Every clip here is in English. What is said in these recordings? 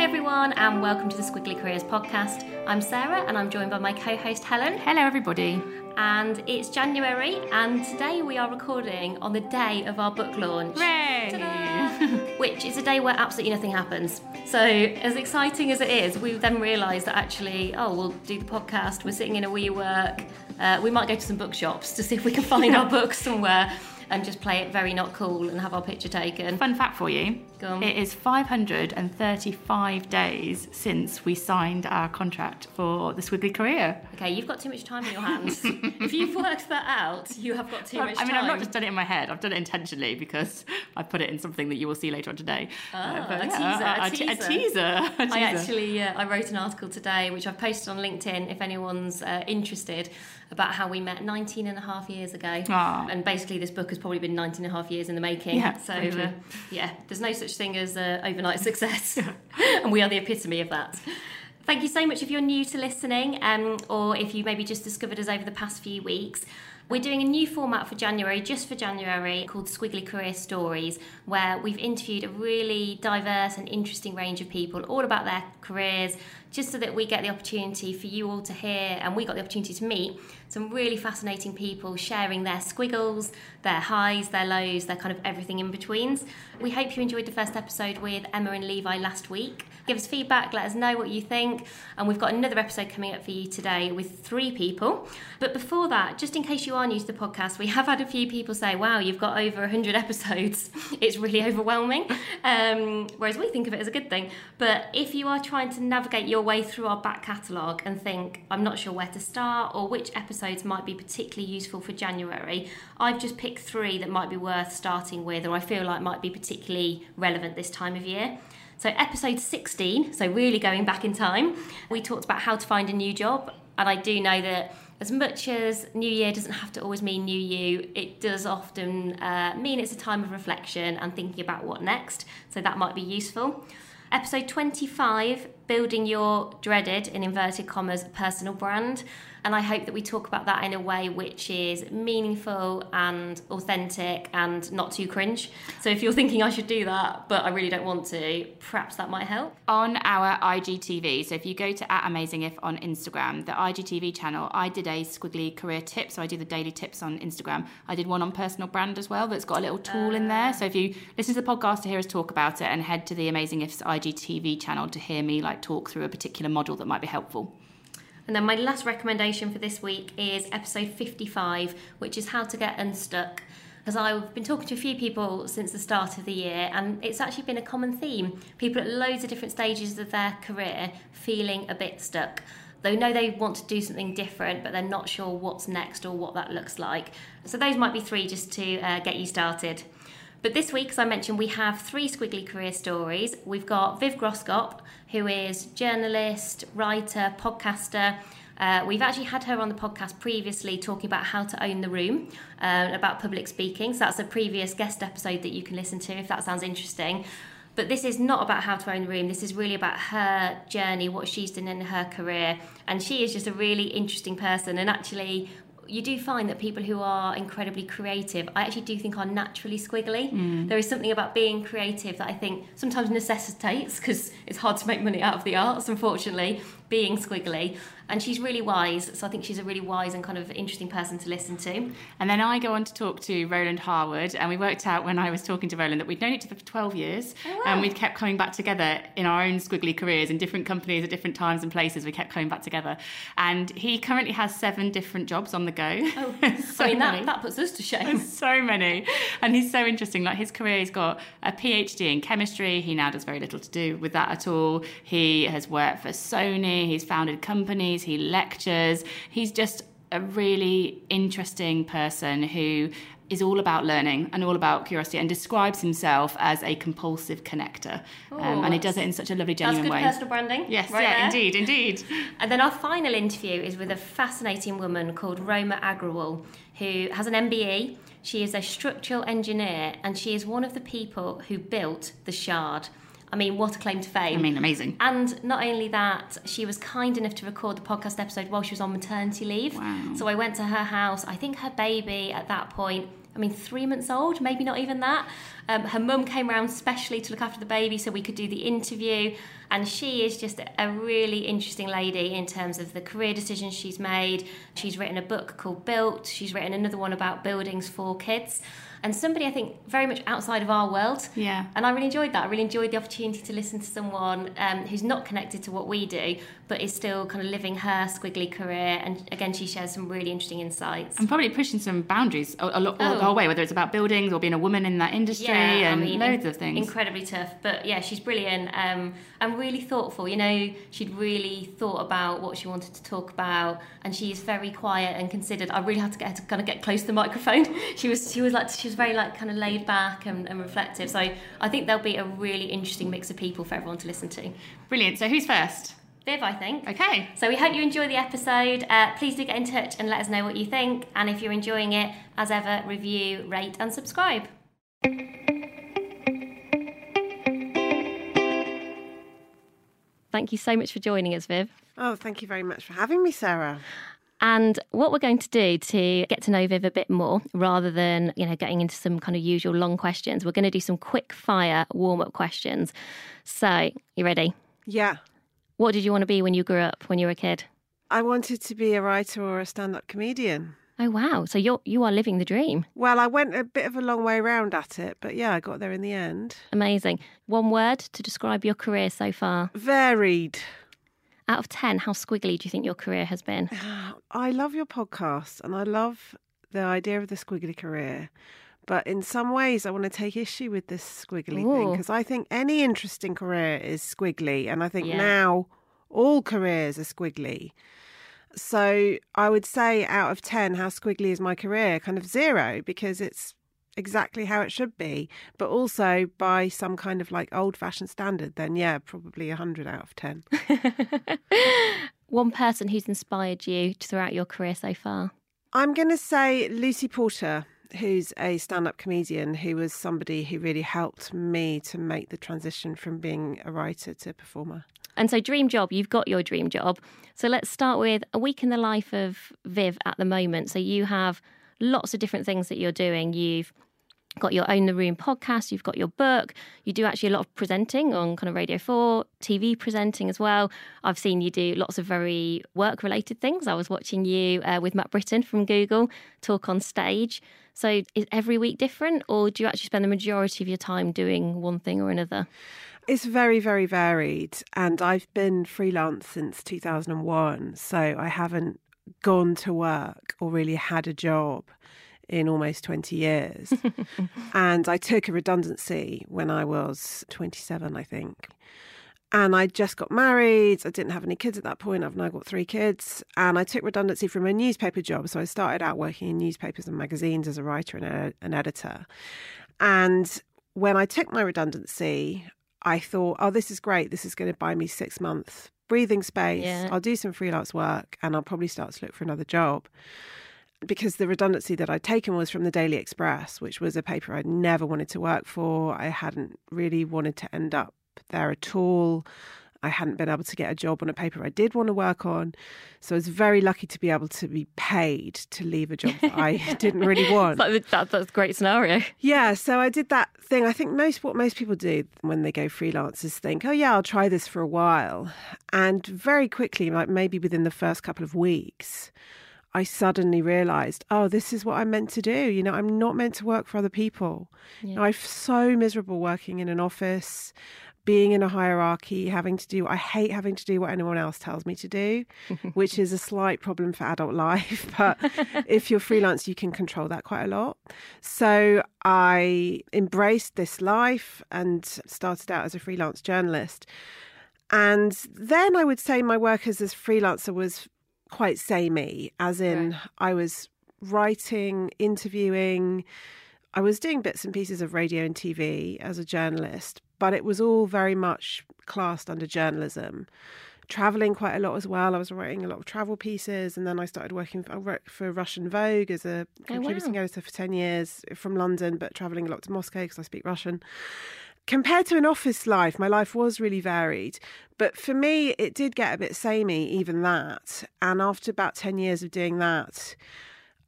Hi everyone and welcome to the Squiggly Careers podcast. I'm Sarah and I'm joined by my co-host Helen. Hello, everybody. And it's January and today we are recording on the day of our book launch. Which is a day where absolutely nothing happens. So, as exciting as it is, we then realised that actually, oh, we'll do the podcast, we're sitting in a WeWork, uh, we might go to some bookshops to see if we can find our books somewhere and just play it very not cool and have our picture taken. Fun fact for you it is 535 days since we signed our contract for the Squiggly career. Okay, you've got too much time in your hands. if you've worked that out, you have got too much I mean, I've not just done it in my head, I've done it intentionally because I put it in something that you will see later on today. Ah, Uh, a teaser, a te- teaser. teaser. a I teaser. actually uh, I wrote an article today which I've posted on LinkedIn if anyone's uh, interested about how we met 19 and a half years ago. Ah. And basically this book has probably been 19 and a half years in the making. Yeah, so uh, yeah, there's no such thing as uh, overnight success. and we are the epitome of that. Thank you so much if you're new to listening um, or if you maybe just discovered us over the past few weeks. We're doing a new format for January, just for January, called Squiggly Career Stories, where we've interviewed a really diverse and interesting range of people all about their careers, just so that we get the opportunity for you all to hear and we got the opportunity to meet some really fascinating people sharing their squiggles, their highs, their lows, their kind of everything in betweens. We hope you enjoyed the first episode with Emma and Levi last week. Give us feedback, let us know what you think. And we've got another episode coming up for you today with three people. But before that, just in case you are new to the podcast, we have had a few people say, wow, you've got over 100 episodes. It's really overwhelming. Um, whereas we think of it as a good thing. But if you are trying to navigate your way through our back catalogue and think, I'm not sure where to start or which episodes might be particularly useful for January, I've just picked three that might be worth starting with or I feel like might be particularly relevant this time of year. So, episode 16, so really going back in time, we talked about how to find a new job. And I do know that as much as New Year doesn't have to always mean New You, it does often uh, mean it's a time of reflection and thinking about what next. So, that might be useful. Episode 25, building your dreaded, in inverted commas, personal brand. And I hope that we talk about that in a way which is meaningful and authentic and not too cringe. So if you're thinking I should do that, but I really don't want to, perhaps that might help. on our IGTV. So if you go to at Amazing If on Instagram, the IGTV channel, I did a squiggly career tip. So I do the daily tips on Instagram. I did one on personal brand as well that's got a little tool in there. So if you listen to the podcast to hear us talk about it and head to the Amazing If's IGTV channel to hear me like talk through a particular model that might be helpful. And then my last recommendation for this week is episode 55, which is how to get unstuck. As I've been talking to a few people since the start of the year, and it's actually been a common theme. People at loads of different stages of their career feeling a bit stuck. They know they want to do something different, but they're not sure what's next or what that looks like. So, those might be three just to uh, get you started. But this week, as I mentioned, we have three squiggly career stories. We've got Viv Groskop, who is journalist, writer, podcaster. Uh, we've actually had her on the podcast previously talking about how to own the room, uh, about public speaking. So that's a previous guest episode that you can listen to if that sounds interesting. But this is not about how to own the room. This is really about her journey, what she's done in her career. And she is just a really interesting person. And actually, you do find that people who are incredibly creative, I actually do think are naturally squiggly. Mm. There is something about being creative that I think sometimes necessitates, because it's hard to make money out of the arts, unfortunately, being squiggly. And she's really wise, so I think she's a really wise and kind of interesting person to listen to. And then I go on to talk to Roland Harwood, and we worked out when I was talking to Roland that we'd known each other for 12 years, Oh, wow. and we'd kept coming back together in our own squiggly careers in different companies at different times and places. We kept coming back together. And he currently has seven different jobs on the go. Oh, So I mean, that, that puts us to shame. so many. And he's so interesting. Like his career, he's got a PhD in chemistry. He now does very little to do with that at all. He has worked for Sony. He's founded companies. He lectures. He's just a really interesting person who is all about learning and all about curiosity and describes himself as a compulsive connector. um, and he does it in such a lovely, That's genuine good way. personal branding. Yes, right yeah, there. indeed, indeed. And then our final interview is with a fascinating woman called Roma Agrawal, who has an MBE. She is a structural engineer and she is one of the people who built the Shard. I mean, what a claim to fame. I mean, amazing. And not only that, she was kind enough to record the podcast episode while she was on maternity leave. Wow. So I went to her house. I think her baby at that point, I mean, three months old, maybe not even that. Um, her mum came around specially to look after the baby so we could do the interview. And she is just a really interesting lady in terms of the career decisions she's made. She's written a book called Built, she's written another one about buildings for kids. And somebody, I think, very much outside of our world. Yeah. And I really enjoyed that. I really enjoyed the opportunity to listen to someone um, who's not connected to what we do, but is still kind of living her squiggly career. And again, she shares some really interesting insights. And probably pushing some boundaries a, a lot all Oh. the whole way, whether it's about buildings or being a woman in that industry and loads of things. Incredibly tough, but yeah, she's brilliant um, and really thoughtful. You know, she'd really thought about what she wanted to talk about, and she is very quiet and considered. I really had to get her to kind of get close to the microphone. She was, she was like, she was very like kind of laid back and, and reflective. So I think there'll be a really interesting mix of people for everyone to listen to. Brilliant. So who's first? Viv, I think. Okay. So we hope you enjoy the episode. Uh, please do get in touch and let us know what you think. And if you're enjoying it, as ever, review, rate, and subscribe. Thank you so much for joining us, Viv. Oh, thank you very much for having me, Sarah. And what we're going to do to get to know Viv a bit more, rather than you know getting into some kind of usual long questions, we're going to do some quick fire warm up questions. So, you ready? Yeah. What did you want to be when you grew up, when you were a kid? I wanted to be a writer or a stand up comedian. Oh wow! So you're you are living the dream. Well, I went a bit of a long way round at it, but yeah, I got there in the end. Amazing. One word to describe your career so far. Varied. Out of 10, how squiggly do you think your career has been? I love your podcast and I love the idea of the squiggly career. But in some ways, I want to take issue with this squiggly thing because I think any interesting career is squiggly. And I think Yeah. now all careers are squiggly. So I would say out of 10, how squiggly is my career? Kind of zero because it's exactly how it should be. But also by some kind of like old fashioned standard, then yeah, probably 100 out of 10. One person who's inspired you throughout your career so far? I'm going to say Lucy Porter, who's a stand up comedian who was somebody who really helped me to make the transition from being a writer to a performer. And so, dream job, you've got your dream job. So, let's start with a week in the life of Viv at the moment. So, you have lots of different things that you're doing. You've got your Own the Room podcast, you've got your book, you do actually a lot of presenting on kind of Radio 4, TV presenting as well. I've seen you do lots of very work related things. I was watching you uh, with Matt Brittin from Google talk on stage. So, is every week different, or do you actually spend the majority of your time doing one thing or another? It's very, very varied. And I've been freelance since 2001. So I haven't gone to work or really had a job in almost 20 years. and I took a redundancy when I was 27, I think. And I just got married. I didn't have any kids at that point. I've now got three kids. And I took redundancy from a newspaper job. So I started out working in newspapers and magazines as a writer and a, an editor. And when I took my redundancy, I thought, oh, this is great. This is going to buy me six months breathing space. Yeah. I'll do some freelance work and I'll probably start to look for another job. Because the redundancy that I'd taken was from the Daily Express, which was a paper I'd never wanted to work for. I hadn't really wanted to end up there at all. I hadn't been able to get a job on a paper I did want to work on. So I was very lucky to be able to be paid to leave a job that I didn't really want. Like, that, that's a great scenario. Yeah, so I did that thing. I think most what most people do when they go freelance is think, "Oh yeah, I'll try this for a while," and very quickly, like maybe within the first couple of weeks, I suddenly realized, oh, this is what I'm meant to do. You know, I'm not meant to work for other people. Yeah. You know, I'm so miserable working in an office, being in a hierarchy, having to do, I hate having to do what anyone else tells me to do, which is a slight problem for adult life. But if you're freelance, you can control that quite a lot. So I embraced this life and started out as a freelance journalist. And then I would say my work as a freelancer was quite samey, as in right. I was writing, interviewing. I was doing bits and pieces of radio and TV as a journalist, but it was all very much classed under journalism. Traveling quite a lot as well. I was writing a lot of travel pieces, and then I started working. I worked for Russian Vogue as a oh, contributing oh, wow. editor for ten years from London, but traveling a lot to Moscow because I speak Russian compared to an office life, my life was really varied. But for me, it did get a bit samey, even that. And after about 10 years of doing that,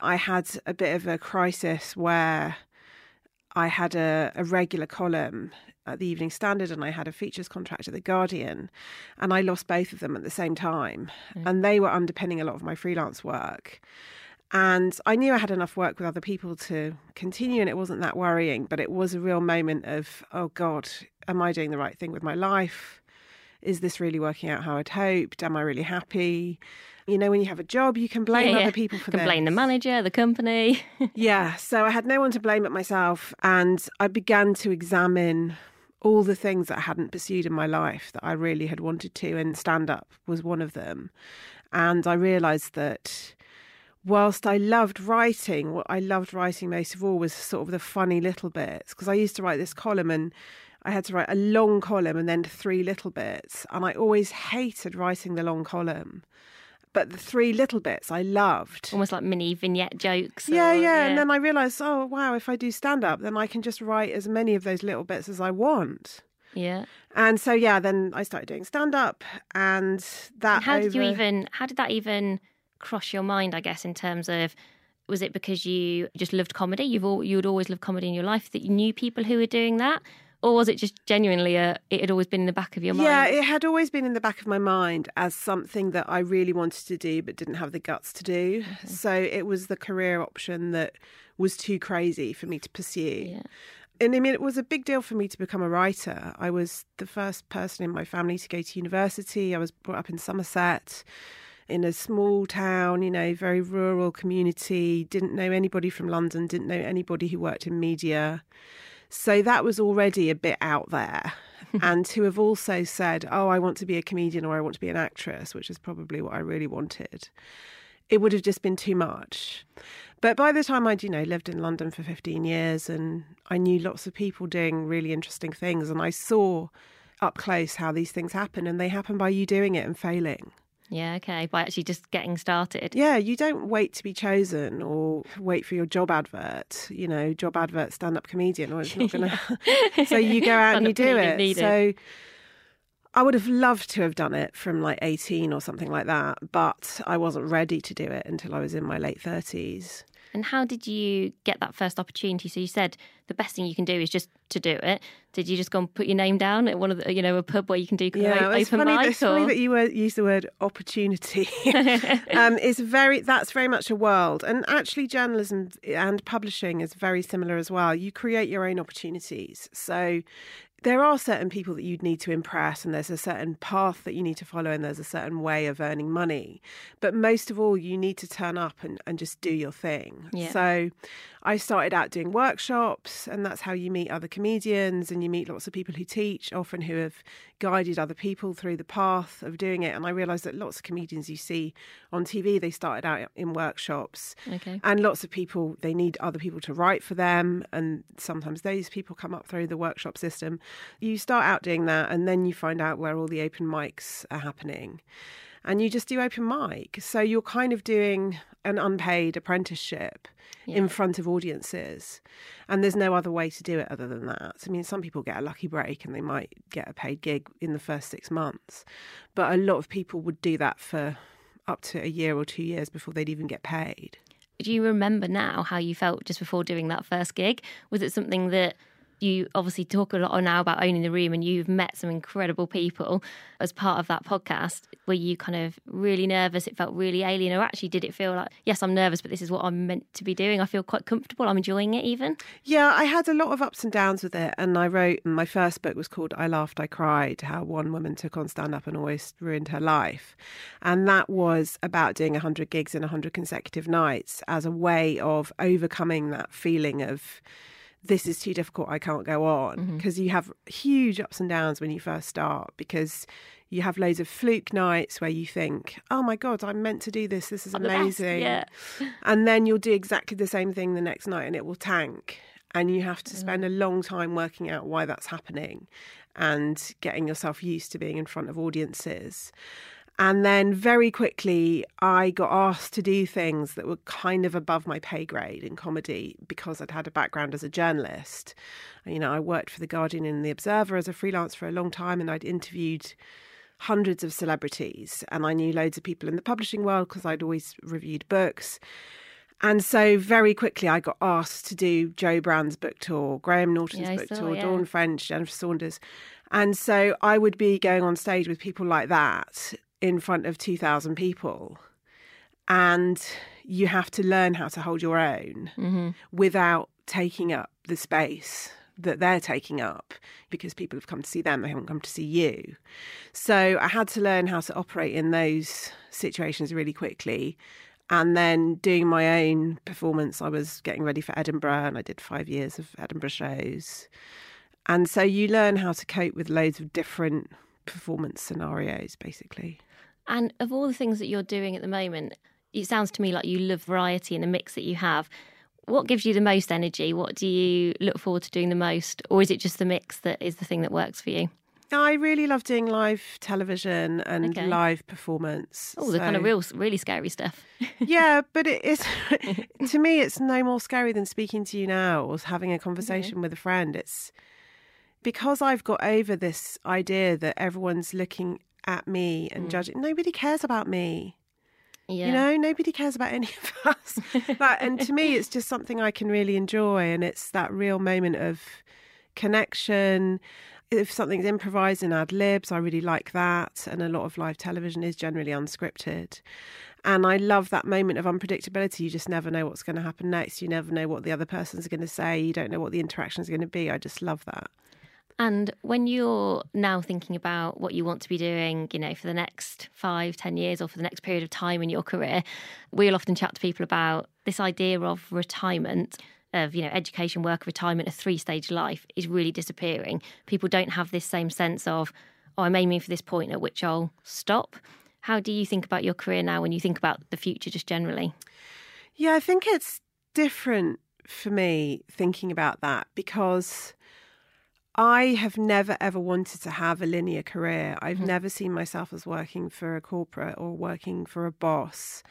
I had a bit of a crisis where I had a, a regular column at the Evening Standard and I had a features contract at The Guardian. And I lost both of them at the same time. Mm. And they were underpinning a lot of my freelance work. And I knew I had enough work with other people to continue, and it wasn't that worrying. But it was a real moment of, oh God, am I doing the right thing with my life? Is this really working out how I'd hoped? Am I really happy? You know, when you have a job, you can blame yeah, yeah. other people for you can blame the manager, the company. yeah. So I had no one to blame but myself. And I began to examine all the things that I hadn't pursued in my life that I really had wanted to, and stand up was one of them. And I realized that whilst I loved writing, what I loved writing most of all was sort of the funny little bits. Because I used to write this column and I had to write a long column and then three little bits. And I always hated writing the long column. But the three little bits I loved. Almost like mini vignette jokes. Yeah, or, yeah, yeah. And then I realised, oh, wow, if I do stand up, then I can just write as many of those little bits as I want. Yeah. And so, yeah, then I started doing stand up. And that. And how over... did you even, how did that even cross your mind, I guess, in terms of was it because you just loved comedy? You've all, you'd always loved comedy in your life that you knew people who were doing that, or was it just genuinely a? It had always been in the back of your mind. Yeah, it had always been in the back of my mind as something that I really wanted to do but didn't have the guts to do. Mm-hmm. So it was the career option that was too crazy for me to pursue. Yeah. And I mean, it was a big deal for me to become a writer. I was the first person in my family to go to university. I was brought up in Somerset in a small town, you know, very rural community, didn't know anybody from London, didn't know anybody who worked in media. So that was already a bit out there. and to have also said, oh, I want to be a comedian or I want to be an actress, which is probably what I really wanted, it would have just been too much. But by the time I'd, you know, lived in London for 15 years and I knew lots of people doing really interesting things and I saw up close how these things happen and they happen by you doing it and failing. Yeah, okay. By actually just getting started. Yeah, you don't wait to be chosen or wait for your job advert, you know, job advert stand up comedian, or it's not going to. so you go out and you do it. Needed. So I would have loved to have done it from like 18 or something like that, but I wasn't ready to do it until I was in my late 30s. And how did you get that first opportunity? So you said the best thing you can do is just to do it. Did you just go and put your name down at one of the, you know, a pub where you can do yeah, open it's funny, mic? It's funny that you were, use the word opportunity. um, it's very that's very much a world, and actually journalism and publishing is very similar as well. You create your own opportunities. So there are certain people that you'd need to impress, and there's a certain path that you need to follow, and there's a certain way of earning money. But most of all, you need to turn up and, and just do your thing. Yeah. So I started out doing workshops, and that's how you meet other comedians and you meet lots of people who teach, often who have guided other people through the path of doing it. And I realised that lots of comedians you see on TV, they started out in workshops. Okay. And lots of people, they need other people to write for them. And sometimes those people come up through the workshop system. You start out doing that, and then you find out where all the open mics are happening. And you just do open mic. So you're kind of doing an unpaid apprenticeship in front of audiences. And there's no other way to do it other than that. I mean, some people get a lucky break and they might get a paid gig in the first six months. But a lot of people would do that for up to a year or two years before they'd even get paid. Do you remember now how you felt just before doing that first gig? Was it something that you obviously talk a lot now about owning the room and you've met some incredible people as part of that podcast. Were you kind of really nervous? It felt really alien, or actually did it feel like, yes, I'm nervous, but this is what I'm meant to be doing? I feel quite comfortable. I'm enjoying it even. Yeah, I had a lot of ups and downs with it. And I wrote, my first book was called I Laughed, I Cried How One Woman Took on Stand Up and Almost Ruined Her Life. And that was about doing 100 gigs in 100 consecutive nights as a way of overcoming that feeling of, this is too difficult, I can't go on. Mm-hmm. Because you have huge ups and downs when you first start because you have loads of fluke nights where you think, oh my God, I'm meant to do this. This is I'm amazing. yeah. And then you'll do exactly the same thing the next night and it will tank. And you have to mm. spend a long time working out why that's happening and getting yourself used to being in front of audiences. And then very quickly, I got asked to do things that were kind of above my pay grade in comedy because I'd had a background as a journalist. You know, I worked for The Guardian and The Observer as a freelance for a long time, and I'd interviewed hundreds of celebrities, and I knew loads of people in the publishing world because I'd always reviewed books. And so very quickly, I got asked to do Jo Brand's book tour, Graham Norton's Yeah, book saw, tour, yeah. Dawn French, Jennifer Saunders. And so I would be going on stage with people like that in front of 2,000 people. And you have to learn how to hold your own Mm-hmm. without taking up the space that they're taking up because people have come to see them, they haven't come to see you. So I had to learn how to operate in those situations really quickly. And then doing my own performance, I was getting ready for Edinburgh and I did five years of Edinburgh shows. And so you learn how to cope with loads of different performance scenarios, basically. And of all the things that you're doing at the moment, it sounds to me like you love variety in the mix that you have. What gives you the most energy? What do you look forward to doing the most? Or is it just the mix that is the thing that works for you? I really love doing live television and Okay. live performance. Oh, the kind of real, really scary stuff. yeah, but it is to me, it's no more scary than speaking to you now or having a conversation with a friend. It's because I've got over this idea that everyone's looking at me and mm. judging. Nobody cares about me. Yeah. You know, nobody cares about any of us. And to me, it's just something I can really enjoy, and it's that real moment of connection. If something's improvised in ad libs, I really like that. And a lot of live television is generally unscripted. And I love that moment of unpredictability. You just never know what's going to happen next. You never know what the other person's going to say. You don't know what the interaction is going to be. I just love that. And when you're now thinking about what you want to be doing, you know, for the next five, ten years or for the next period of time in your career, we'll often chat to people about this idea of retirement, of, you know, education, work, retirement, a three stage life is really disappearing. People don't have this same sense of, oh, I'm aiming for this point at which I'll stop. How do you think about your career now when you think about the future just generally? Yeah, I think it's different for me thinking about that because I have never ever wanted to have a linear career. I've mm-hmm. never seen myself as working for a corporate or working for a boss.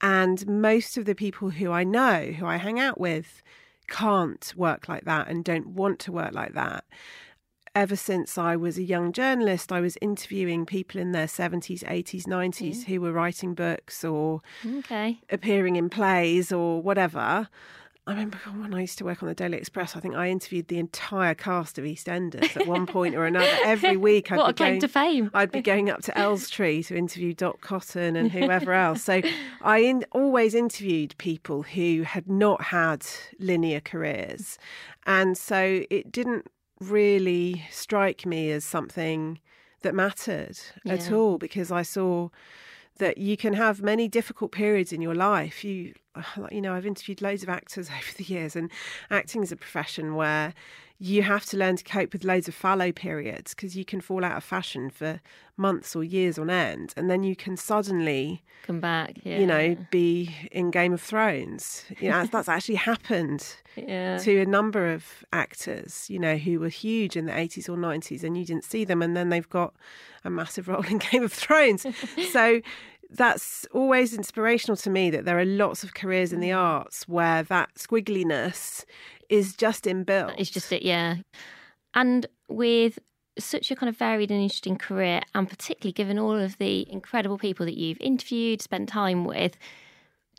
And most of the people who I know, who I hang out with, can't work like that and don't want to work like that. Ever since I was a young journalist, I was interviewing people in their 70s, 80s, 90s who were writing books or Okay. appearing in plays or whatever. I remember when I used to work on the Daily Express, I think I interviewed the entire cast of EastEnders at one point or another. Every week I'd What be a claim going, to fame. I'd be going up to Elstree to interview Dot Cotton and whoever else. So I in, always interviewed people who had not had linear careers. And so it didn't really strike me as something that mattered at all because I saw that you can have many difficult periods in your life. You, you know, I've interviewed loads of actors over the years, and acting is a profession where you have to learn to cope with loads of fallow periods because you can fall out of fashion for months or years on end and then you can suddenly Come back. Yeah. you know be in game of thrones you know that's actually happened Yeah. to a number of actors you know who were huge in the 80s or 90s and you didn't see them and then they've got a massive role in game of thrones so that's always inspirational to me that there are lots of careers in the mm. arts where that squiggliness is just inbuilt It's just it, yeah. And with such a kind of varied and interesting career, and particularly given all of the incredible people that you've interviewed, spent time with,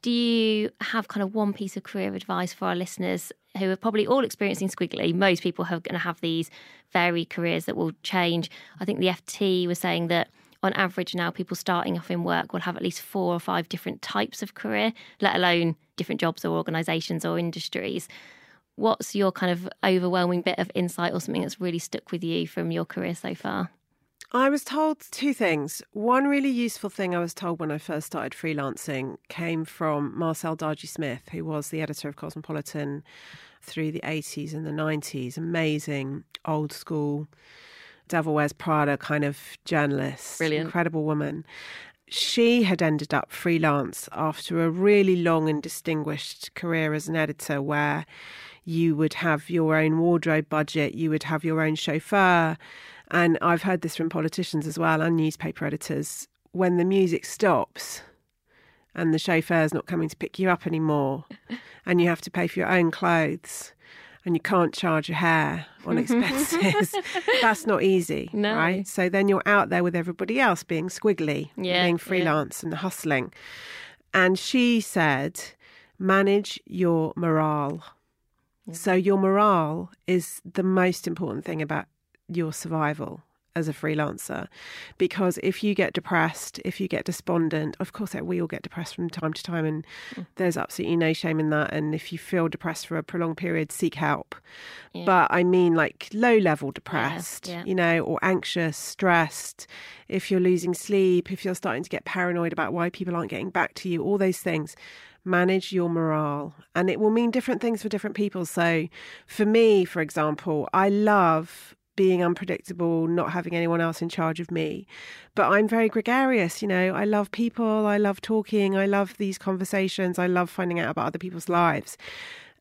do you have kind of one piece of career advice for our listeners who are probably all experiencing squiggly? Most people are going to have these varied careers that will change. I think the FT was saying that on average now people starting off in work will have at least four or five different types of career, let alone different jobs or organisations or industries. What's your kind of overwhelming bit of insight or something that's really stuck with you from your career so far? I was told two things. One really useful thing I was told when I first started freelancing came from Marcelle d'Argy Smith, who was the editor of Cosmopolitan through the 80s and the 90s. Amazing, old school, Devil Wears Prada kind of journalist. Brilliant. Incredible woman. She had ended up freelance after a really long and distinguished career as an editor where you would have your own wardrobe budget, you would have your own chauffeur. And I've heard this from politicians as well and newspaper editors. When the music stops and the chauffeur's not coming to pick you up anymore, and you have to pay for your own clothes, and you can't charge your hair on expenses, that's not easy, No. right? So then you're out there with everybody else being squiggly, Yeah, being yeah. freelance and hustling. And she said, manage your morale. So your morale is the most important thing about your survival as a freelancer because if you get depressed if you get despondent of course we all get depressed from time to time and mm. there's absolutely no shame in that. And if you feel depressed for a prolonged period seek help. But i mean like low level depressed yeah. you know or anxious stressed if you're losing sleep if you're starting to get paranoid about why people aren't getting back to you all those things manage your morale. And it will mean different things for different people. So for me for example i love being unpredictable not having anyone else in charge of me. But i'm very gregarious you know. I love people i love talking i love these conversations i love finding out about other people's lives.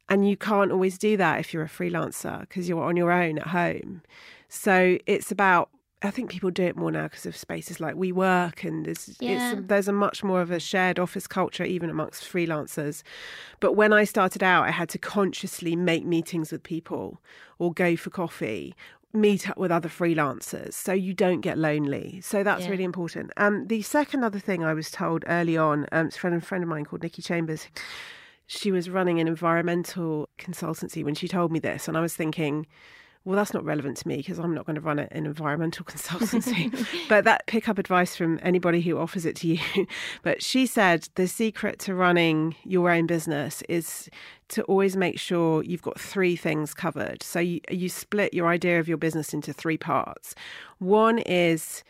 And you can't always do that if you're a freelancer because you're on your own at home. So it's about I think people do it more now because of spaces like WeWork, and there's Yeah. it's, there's a much more of a shared office culture even amongst freelancers. But when I started out, I had to consciously make meetings with people, or go for coffee, meet up with other freelancers, so you don't get lonely. So that's Yeah. really important. Um, the second other thing I was told early on, um, it's a friend, a friend of mine called Nikki Chambers. She was running an environmental consultancy when she told me this, and I was thinking well, that's not relevant to me because I'm not going to run an environmental consultancy. but that pick up advice from anybody who offers it to you. but she said the secret to running your own business is to always make sure you've got three things covered. So you, you split your idea of your business into three parts. One is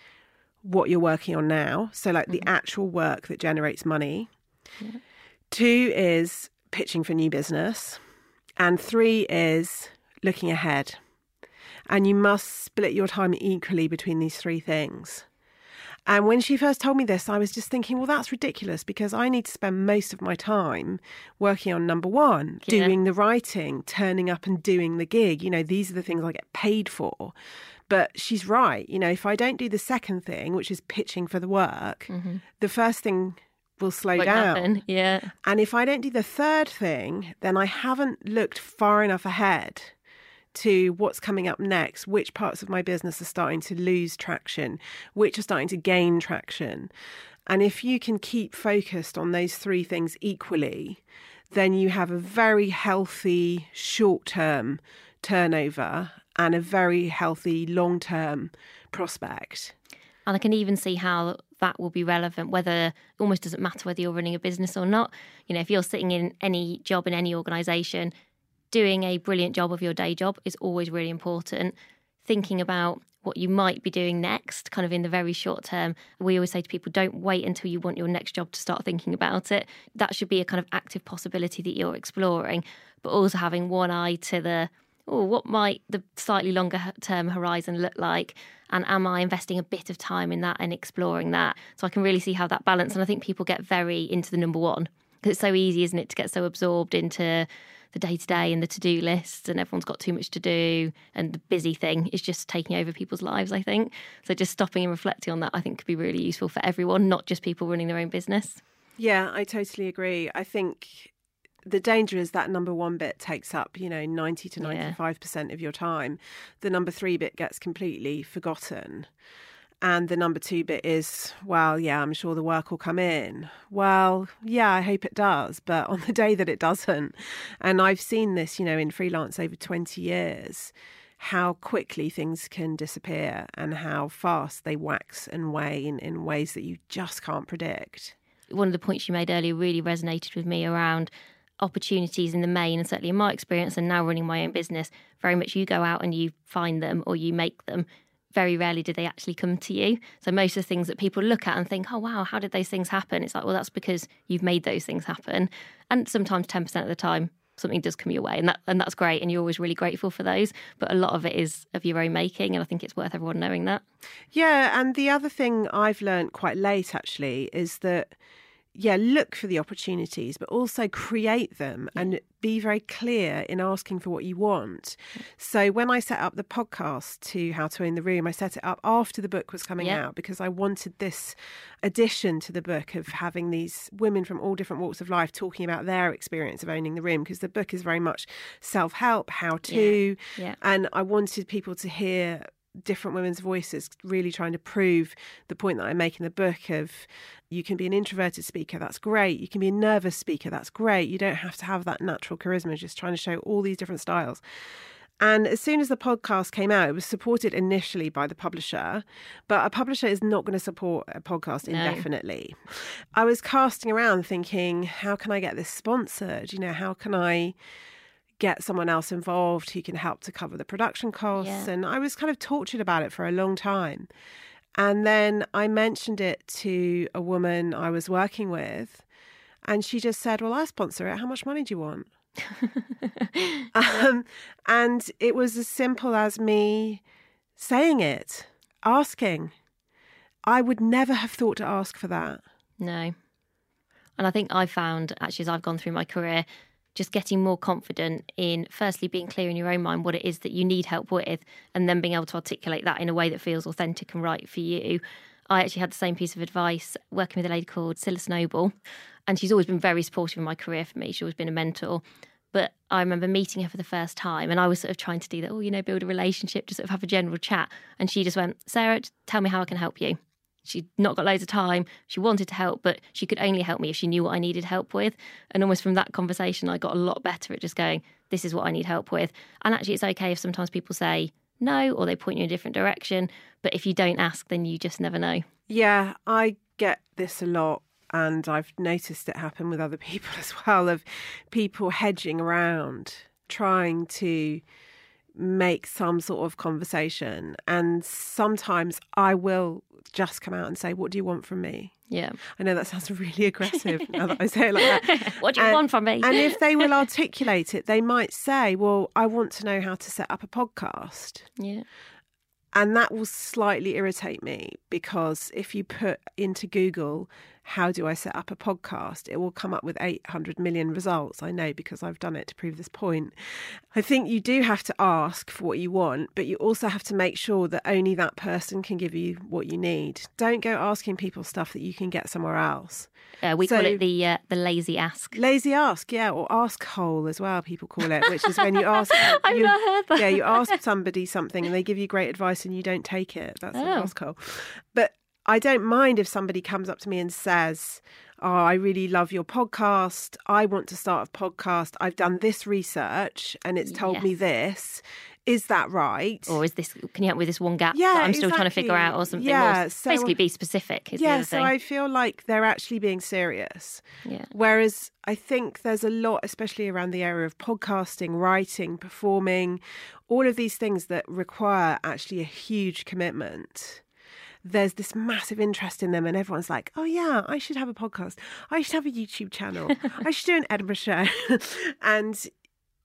what you're working on now. So, like the mm-hmm. actual work that generates money. Two is pitching for new business. And three is looking ahead. And you must split your time equally between these three things. And when she first told me this, I was just thinking, well, that's ridiculous because I need to spend most of my time working on number one, Yeah. doing the writing, turning up and doing the gig. You know, these are the things I get paid for. But she's right. You know, if I don't do the second thing, which is pitching for the work, mm-hmm. the first thing will slow down. happen. Yeah. And if I don't do the third thing, then I haven't looked far enough ahead to what's coming up next, which parts of my business are starting to lose traction, which are starting to gain traction. And if you can keep focused on those three things equally, then you have a very healthy short term turnover and a very healthy long term prospect. And I can even see how that will be relevant, whether it almost doesn't matter whether you're running a business or not. You know, if you're sitting in any job in any organisation, doing a brilliant job of your day job is always really important. Thinking about what you might be doing next, kind of in the very short term. We always say to people, don't wait until you want your next job to start thinking about it. That should be a kind of active possibility that you're exploring, but also having one eye to the oh, what might the slightly longer term horizon look like? And am I investing a bit of time in that and exploring that? So I can really see how that balance. And I think people get very into the number one because it's so easy, isn't it, to get so absorbed into the day to day and the to do lists, and everyone's got too much to do. And the busy thing is just taking over people's lives, I think. So just stopping and reflecting on that, I think, could be really useful for everyone, not just people running their own business. Yeah, I totally agree. I think the danger is that number one bit takes up, you know, 90 to 95% of your time. The number three bit gets completely forgotten. And the number two bit is, well, yeah, I'm sure the work will come in. Well, yeah, I hope it does. But on the day that it doesn't, and I've seen this, you know, in freelance over 20 years, how quickly things can disappear and how fast they wax and wane in ways that you just can't predict. One of the points you made earlier really resonated with me around opportunities in the main, and certainly in my experience, and now running my own business, very much you go out and you find them or you make them. Very rarely do they actually come to you. So most of the things that people look at and think, "Oh wow, how did those things happen?" It's like, well, that's because you've made those things happen. And sometimes ten percent of the time, something does come your way, and that and that's great, and you're always really grateful for those. But a lot of it is of your own making, and I think it's worth everyone knowing that. Yeah, and the other thing I've learned quite late actually is that yeah, look for the opportunities, but also create them and be very clear in asking for what you want. So when I set up the podcast to How to Own the Room, I set it up after the book was coming Yeah. out because I wanted this addition to the book of having these women from all different walks of life talking about their experience of owning the room because the book is very much self help, how to, Yeah. and I wanted people to hear different women's voices really trying to prove the point that I make in the book of you can be an introverted speaker, that's great. You can be a nervous speaker, that's great. You don't have to have that natural charisma, just trying to show all these different styles. And as soon as the podcast came out, it was supported initially by the publisher, but a publisher is not going to support a podcast indefinitely. I was casting around thinking, how can I get this sponsored? You know, how can I get someone else involved who can help to cover the production costs? Yeah. And I was kind of tortured about it for a long time. And then I mentioned it to a woman I was working with, and she just said, Well, I sponsor it. How much money do you want? um, and it was as simple as me saying it, asking. I would never have thought to ask for that. No. And I think I've found, actually, as I've gone through my career, just getting more confident in firstly being clear in your own mind what it is that you need help with, and then being able to articulate that in a way that feels authentic and right for you. I actually had the same piece of advice working with a lady called Silas Noble, and she's always been very supportive in my career for me. She's always been a mentor. But I remember meeting her for the first time, and I was sort of trying to do that, oh, you know, build a relationship, just sort of have a general chat. And she just went, Sarah, tell me how I can help you. She'd not got loads of time. She wanted to help, but she could only help me if she knew what I needed help with. And almost from that conversation, I got a lot better at just going, this is what I need help with. And actually, it's okay if sometimes people say no or they point you in a different direction. But if you don't ask, then you just never know. Yeah, I get this a lot. And I've noticed it happen with other people as well of people hedging around, trying to make some sort of conversation. And sometimes I will just come out and say, What do you want from me? Yeah. I know that sounds really aggressive now that I say it like that. What do you And- want from me? And if they will articulate it, they might say, Well, I want to know how to set up a podcast. yeah. And that will slightly irritate me because if you put into Google, how do I set up a podcast? It will come up with 800 million results. I know because I've done it to prove this point. I think you do have to ask for what you want, but you also have to make sure that only that person can give you what you need. Don't go asking people stuff that you can get somewhere else. Uh, we So- call it the uh, the lazy ask. Lazy ask, yeah, or ask hole as well, people call it, which is when you ask. I've you, not heard that. Yeah, you ask somebody something and they give you great advice and you don't take it. That's an Oh. ask hole. But I don't mind if somebody comes up to me and says, Oh, I really love your podcast. I want to start a podcast. I've done this research and it's told me this. Is that right? Or is this? Can you help me with this one gap Yeah, that I'm still trying to figure out, or something? Yeah, so- basically, be specific. Yeah, so. I feel like they're actually being serious. Yeah. Whereas I think there's a lot, especially around the area of podcasting, writing, performing, all of these things that require actually a huge commitment. There's this massive interest in them, and everyone's like, oh, yeah, I should have a podcast. I should have a YouTube channel. I should do an Edinburgh show. and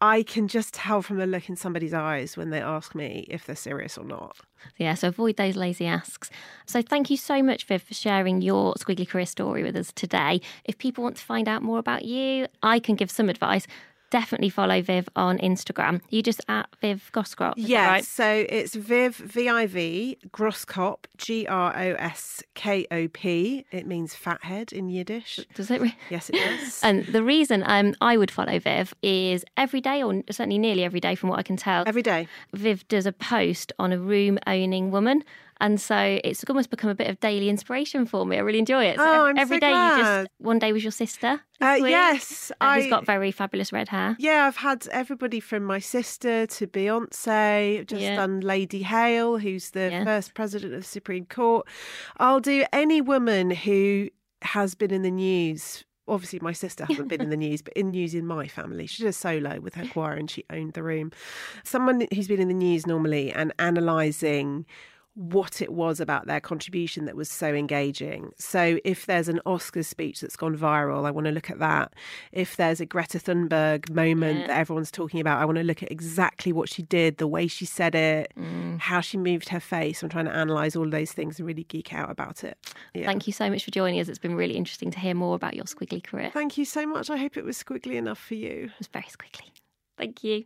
I can just tell from the look in somebody's eyes when they ask me if they're serious or not. Yeah, so avoid those lazy asks. So thank you so much, Viv, for sharing your squiggly career story with us today. If people want to find out more about you, I can give some advice. Definitely follow Viv on Instagram. You just at Viv Groskop. Yeah, right? so it's Viv V I V Groskop G R O S K O P. It means fathead in Yiddish. Does it? Re- Yes, it does. and the reason um, I would follow Viv is every day, or certainly nearly every day, from what I can tell, Every day. Viv does a post on a room owning woman. And so it's almost become a bit of daily inspiration for me. I really enjoy it. So Oh, I'm every so day you just one day was your sister. Uh, yes, and who's I- got very fabulous red hair. Yeah, I've had everybody from my sister to Beyonce. Just Yeah. done Lady Hale, who's the Yeah. first president of the Supreme Court. I'll do any woman who has been in the news. Obviously, my sister hasn't been in the news, but in news in my family. She did a solo with her choir and she owned the room. Someone who's been in the news normally and analysing what it was about their contribution that was so engaging. So if there's an Oscars speech that's gone viral, I want to look at that. If there's a Greta Thunberg moment Yeah. that everyone's talking about, I want to look at exactly what she did, the way she said it, Mm. how she moved her face. I'm trying to analyze all of those things and really geek out about it. Yeah. Thank you so much for joining us. It's been really interesting to hear more about your squiggly career. Thank you so much. I hope it was squiggly enough for you. It was very squiggly. Thank you.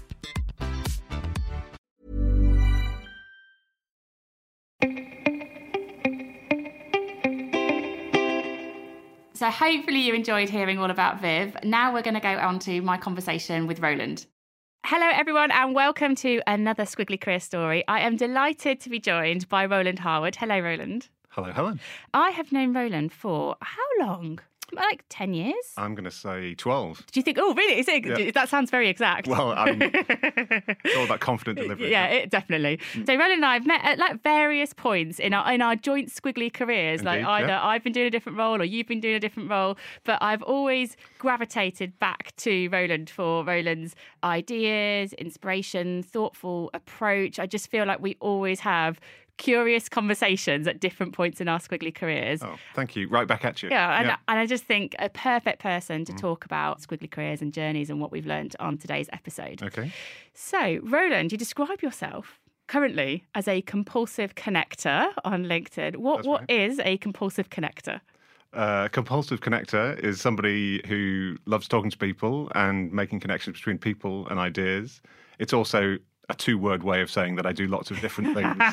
So hopefully you enjoyed hearing all about Viv. Now we're going to go on to my conversation with Roland. Hello, everyone, and welcome to another Squiggly Career Story. I am delighted to be joined by Roland Harwood. Hello, Roland. Hello, Helen. I have known Roland for how long? Like 10 years? I'm going to say 12. Do you think, oh, really? Is it, Yeah. That sounds very exact. Well, I'm it's all about confident delivery. Yeah, it, definitely. Mm. So Roland and I have met at like various points in our in our joint squiggly careers. like either yeah. I've been doing a different role or you've been doing a different role, but I've always gravitated back to Roland for Roland's ideas, inspiration, thoughtful approach. I just feel like we always have curious conversations at different points in our squiggly careers. Oh, thank you. Right back at you. Yeah, and, and I just think a perfect person to talk about squiggly careers and journeys and what we've learned on today's episode. Okay. So, Roland, you describe yourself currently as a compulsive connector on LinkedIn. What That's what right. is a compulsive connector? Uh, compulsive connector is somebody who loves talking to people and making connections between people and ideas. It's also a two word way of saying that I do lots of different things,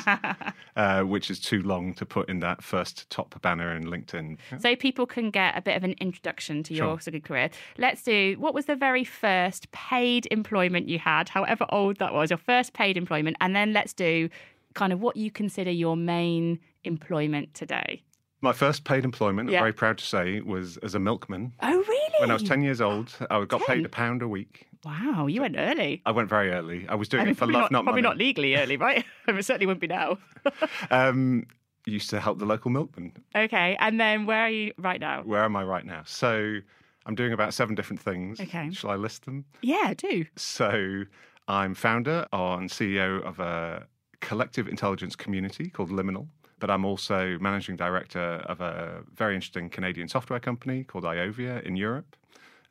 uh, which is too long to put in that first top banner in LinkedIn. So people can get a bit of an introduction to your Sure. sort of career. Let's do what was the very first paid employment you had, however old that was, your first paid employment, and then let's do kind of what you consider your main employment today. My first paid employment, Yeah. I'm very proud to say, was as a milkman. Oh, really? When I was 10 years old, I got 10? paid a pound a week. Wow, you went early. I went very early. I was doing I mean, it for love, not, not, probably money. not legally early, right? it certainly wouldn't be now. Um, used to help the local milkman. okay, and then where are you right now? Where am I right now? So I'm doing about seven different things. Okay. Shall I list them? Yeah, do. So I'm founder and CEO of a collective intelligence community called Liminal. But I'm also managing director of a very interesting Canadian software company called Iovia in Europe.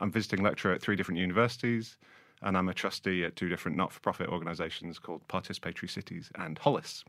I'm visiting lecturer at three different universities, and I'm a trustee at two different not for profit organizations called Participatory Cities and Hollis.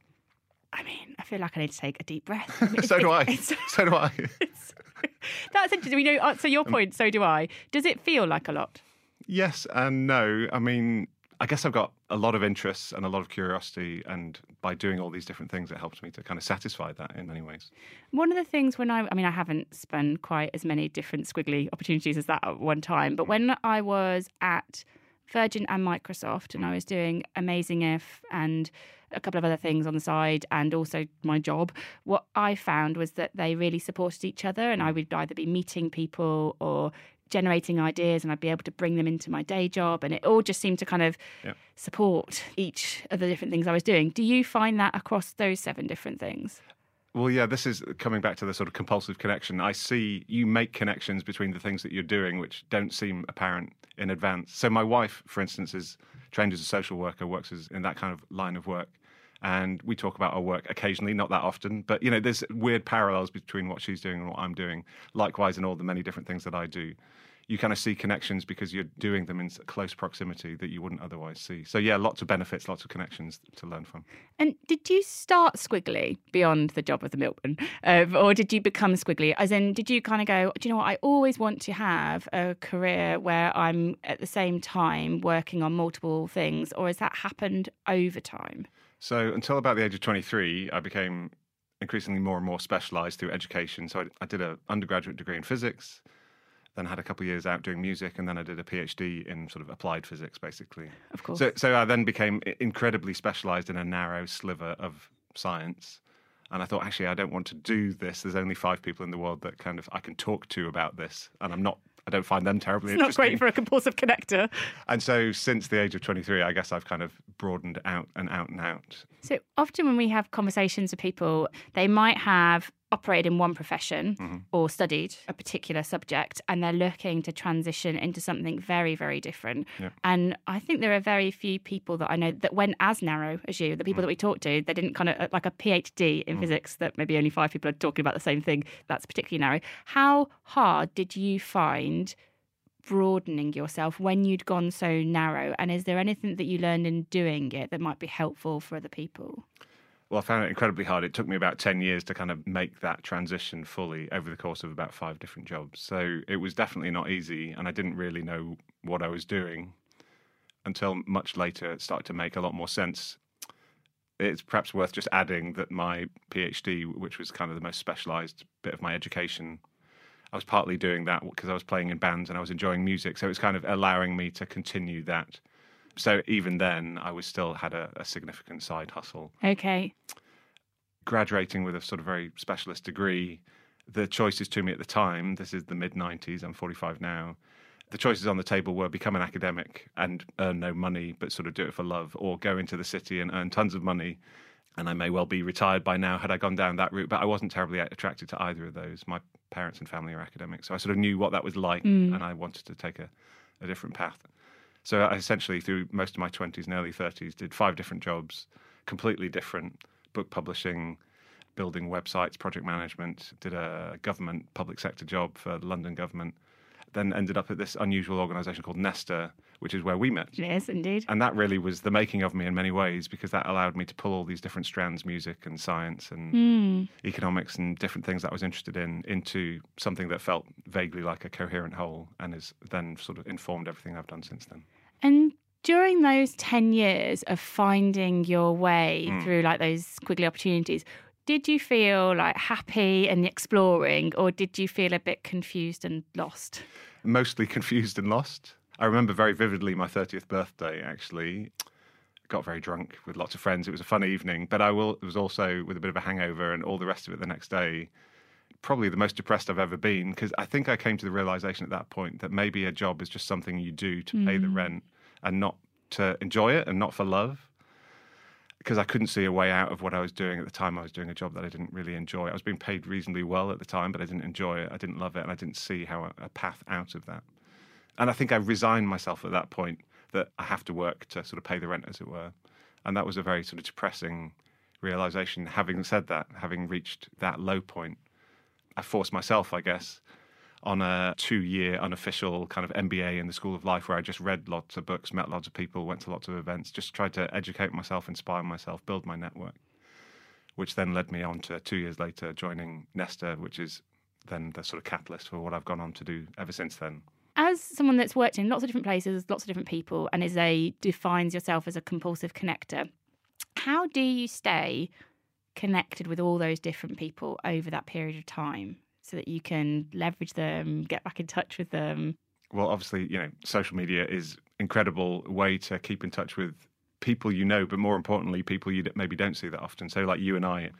I mean, I feel like I need to take a deep breath. I mean, so do I. So do I. that's interesting. We know. uh, So your point. So do I. Does it feel like a lot? Yes and no. I mean, I guess I've got a lot of interests and a lot of curiosity, and by doing all these different things, it helps me to kind of satisfy that in many ways. One of the things when I, I mean, I haven't spun quite as many different squiggly opportunities as that at one time, but mm. when I was at Virgin and Microsoft and I was doing Amazing If and a couple of other things on the side and also my job, what I found was that they really supported each other and I mm. would either be meeting people or generating ideas and I'd be able to bring them into my day job and it all just seemed to kind of Yeah. support each of the different things I was doing. Do you find that across those seven different things? Well, yeah, this is coming back to the sort of compulsive connection. I see you make connections between the things that you're doing which don't seem apparent in advance. So, my wife, for instance, is trained as a social worker, works as, in that kind of line of work. And we talk about our work occasionally, not that often, but you know, there's weird parallels between what she's doing and what I'm doing. Likewise, in all the many different things that I do, you kind of see connections because you're doing them in close proximity that you wouldn't otherwise see. So, yeah, lots of benefits, lots of connections to learn from. And did you start squiggly beyond the job of the milkman, um, or did you become squiggly? As in, did you kind of go, do you know what? I always want to have a career where I'm at the same time working on multiple things, or has that happened over time? So until about the age of 23, I became increasingly more and more specialised through education. So I, I did an undergraduate degree in physics, then had a couple of years out doing music, and then I did a PhD in sort of applied physics, basically. Of course. So, so I then became incredibly specialised in a narrow sliver of science. And I thought, actually, I don't want to do this. There's only five people in the world that kind of I can talk to about this, and I'm not. I don't find them terribly It's not great for a compulsive connector. And so, since the age of 23, I guess I've kind of broadened out and out and out. So often when we have conversations with people, they might have operated in one profession Mm-hmm. or studied a particular subject and they're looking to transition into something very, very different. Yeah. And I think there are very few people that I know that went as narrow as you. The Mm. people that we talked to, they didn't kind of like a PhD in physics that maybe only five people are talking about the same thing. That's particularly narrow. How hard did you find broadening yourself when you'd gone so narrow? And is there anything that you learned in doing it that might be helpful for other people? Well, I found it incredibly hard. It took me about 10 years to kind of make that transition fully over the course of about five different jobs. So it was definitely not easy, and I didn't really know what I was doing until much later it started to make a lot more sense. It's perhaps worth just adding that my PhD, which was kind of the most specialized bit of my education, I was partly doing that because I was playing in bands and I was enjoying music. So it was kind of allowing me to continue that. So even then, I was still had a, a significant side hustle Okay. graduating with a sort of very specialist degree, the choices to me at the time, this is the mid 90s, I'm 45 now, the choices on the table were become an academic and earn no money, but sort of do it for love, or go into the city and earn tons of money. And I may well be retired by now had I gone down that route, but I wasn't terribly attracted to either of those. My parents and family are academics, so I sort of knew what that was like, mm. and I wanted to take a, a different path. So I essentially, through most of my 20s and early 30s, did five different jobs, completely different book publishing, building websites, project management, did a government public sector job for the London government, then ended up at this unusual organisation called Nesta, which is where we met. Yes, indeed. And that really was the making of me in many ways because that allowed me to pull all these different strands music and science and economics and different things that I was interested in into something that felt vaguely like a coherent whole and has then sort of informed everything I've done since then. And During those 10 years of finding your way Mm. through like those squiggly opportunities, did you feel like happy and exploring, or did you feel a bit confused and lost? Mostly confused and lost. I remember very vividly my 30th birthday, actually. Got very drunk with lots of friends. It was a fun evening, but I will, it was also with a bit of a hangover and all the rest of it the next day. Probably the most depressed I've ever been because I think I came to the realization at that point that maybe a job is just something you do to pay the Mm. rent and not to enjoy it and not for love. Because I couldn't see a way out of what I was doing at the time. I was doing a job that I didn't really enjoy. I was being paid reasonably well at the time, but I didn't enjoy it. I didn't love it, and I didn't see how a, a path out of that. And I think I resigned myself at that point that I have to work to sort of pay the rent, as it were. And that was a very sort of depressing realization. Having said that, having reached that low point, I forced myself, I guess, on a two year unofficial kind of MBA in the School of Life where I just read lots of books, met lots of people, went to lots of events, just tried to educate myself, inspire myself, build my network, which then led me on to two years later joining Nesta, which is then the sort of catalyst for what I've gone on to do ever since then. As someone that's worked in lots of different places, lots of different people, and is a defines yourself as a compulsive connector, how do you stay connected with all those different people over that period of time so that you can leverage them, get back in touch with them? well, obviously, you know, social media is incredible way to keep in touch with people you know, but more importantly, people you maybe don't see that often. So, like you and I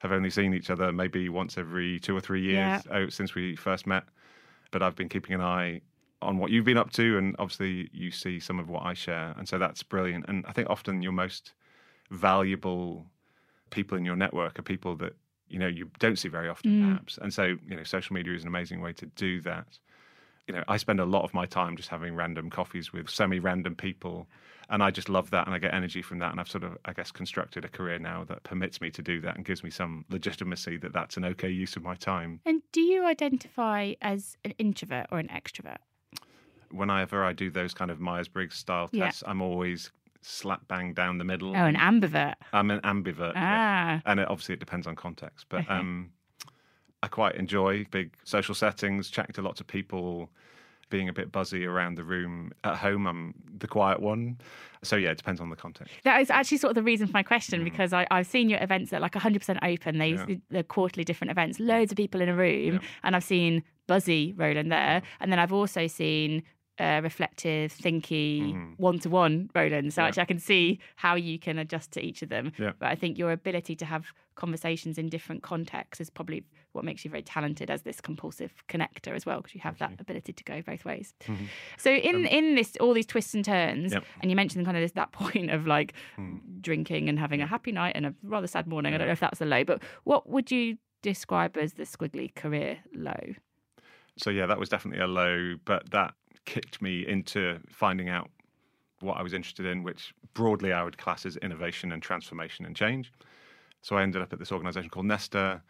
have only seen each other maybe once every two or three years out since we first met. But I've been keeping an eye on what you've been up to, and obviously, you see some of what I share, and so that's brilliant. And I think often your most valuable people in your network are people that you know you don't see very often, Mm. perhaps. And so, you know, social media is an amazing way to do that you know, I spend a lot of my time just having random coffees with semi-random people, and I just love that, and I get energy from that, and I've sort of, I guess, constructed a career now that permits me to do that and gives me some legitimacy that that's an okay use of my time. And do you identify as an introvert or an extrovert? Whenever I do those kind of Myers-Briggs style Yeah. tests, I'm always slap bang down the middle. Oh, an ambivert. I'm an ambivert, yeah. Ah. and it, obviously it depends on context. But Okay. um, I quite enjoy big social settings, chatting to lots of people, being a bit buzzy around the room. At home, I'm the quiet one. So yeah, it depends on the context. That is actually sort of the reason for my question because I, I've seen your events that are like 100% open. They Mm. Yeah. the quarterly different events, loads of people in a room, and I've seen buzzy Roland there, and then I've also seen uh, reflective, thinky, one-to-one Roland. So Mm-hmm. Yeah. actually, I can see how you can adjust to each of them. Yeah. But I think your ability to have conversations in different contexts is probably what makes you very talented as this compulsive connector as well, because you have that ability to go both ways. So in in this all these twists and turns, Yep. and you mentioned kind of this that point of like drinking and having a happy night and a rather sad morning. I don't know if that's a low, but what would you describe as the squiggly career low? So yeah, that was definitely a low, but that kicked me into finding out what I was interested in, which broadly I would class as innovation and transformation and change. So I ended up at this organization called Nesta,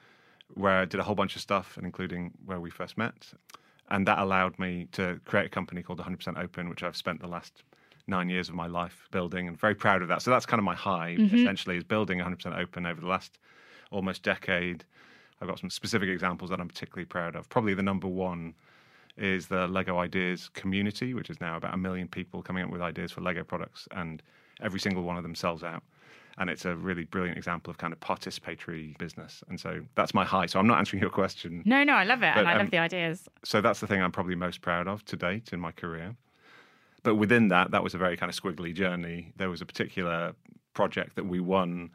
where I did a whole bunch of stuff, and including where we first met. And that allowed me to create a company called 100% Open, which I've spent the last nine years of my life building and very proud of that. So that's kind of my high, Mhm. essentially, is building 100% Open over the last almost decade. I've got some specific examples that I'm particularly proud of. Probably the number one is the Lego Ideas community, which is now about a million people coming up with ideas for Lego products, and every single one of them sells out. And it's a really brilliant example of kind of participatory business. And so that's my high. So I'm not answering your question. No, no, I love it, But, and I um, love the ideas. So that's the thing I'm probably most proud of to date in my career. But within that, that was a very kind of squiggly journey. There was a particular project that we won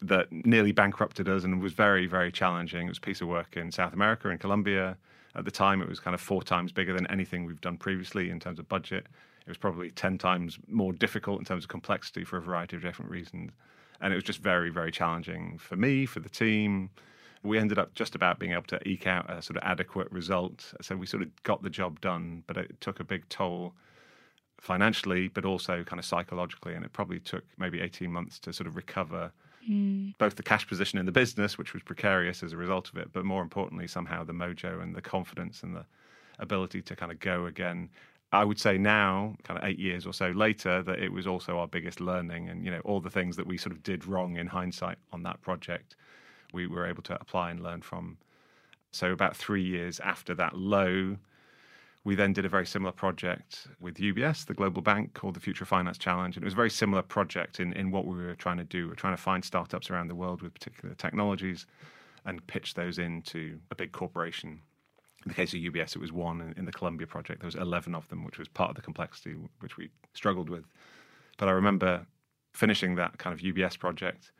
that nearly bankrupted us and was very, very challenging. It was a piece of work in South America, in Colombia. At the time, it was kind of four times bigger than anything we've done previously in terms of budget. It was probably 10 times more difficult in terms of complexity for a variety of different reasons. And it was just very, very challenging for me, for the team. We ended up just about being able to eke out a sort of adequate result. So we sort of got the job done, but it took a big toll financially, but also kind of psychologically. And it probably took maybe 18 months to sort of recover Mm. both the cash position in the business, which was precarious as a result of it, but more importantly, somehow the mojo and the confidence and the ability to kind of go again. I would say now, kind of eight years or so later, that it was also our biggest learning, and you know all the things that we sort of did wrong in hindsight on that project, we were able to apply and learn from. So about three years after that low, We then did a very similar project with UBS, the global bank, called the Future Finance Challenge. And it was a very similar project in, in what we were trying to do. We are trying to find startups around the world with particular technologies and pitch those into a big corporation. In the case of UBS, it was one. In, in the Colombia project, there was 11 of them, which was part of the complexity which we struggled with. But I remember finishing that kind of UBS project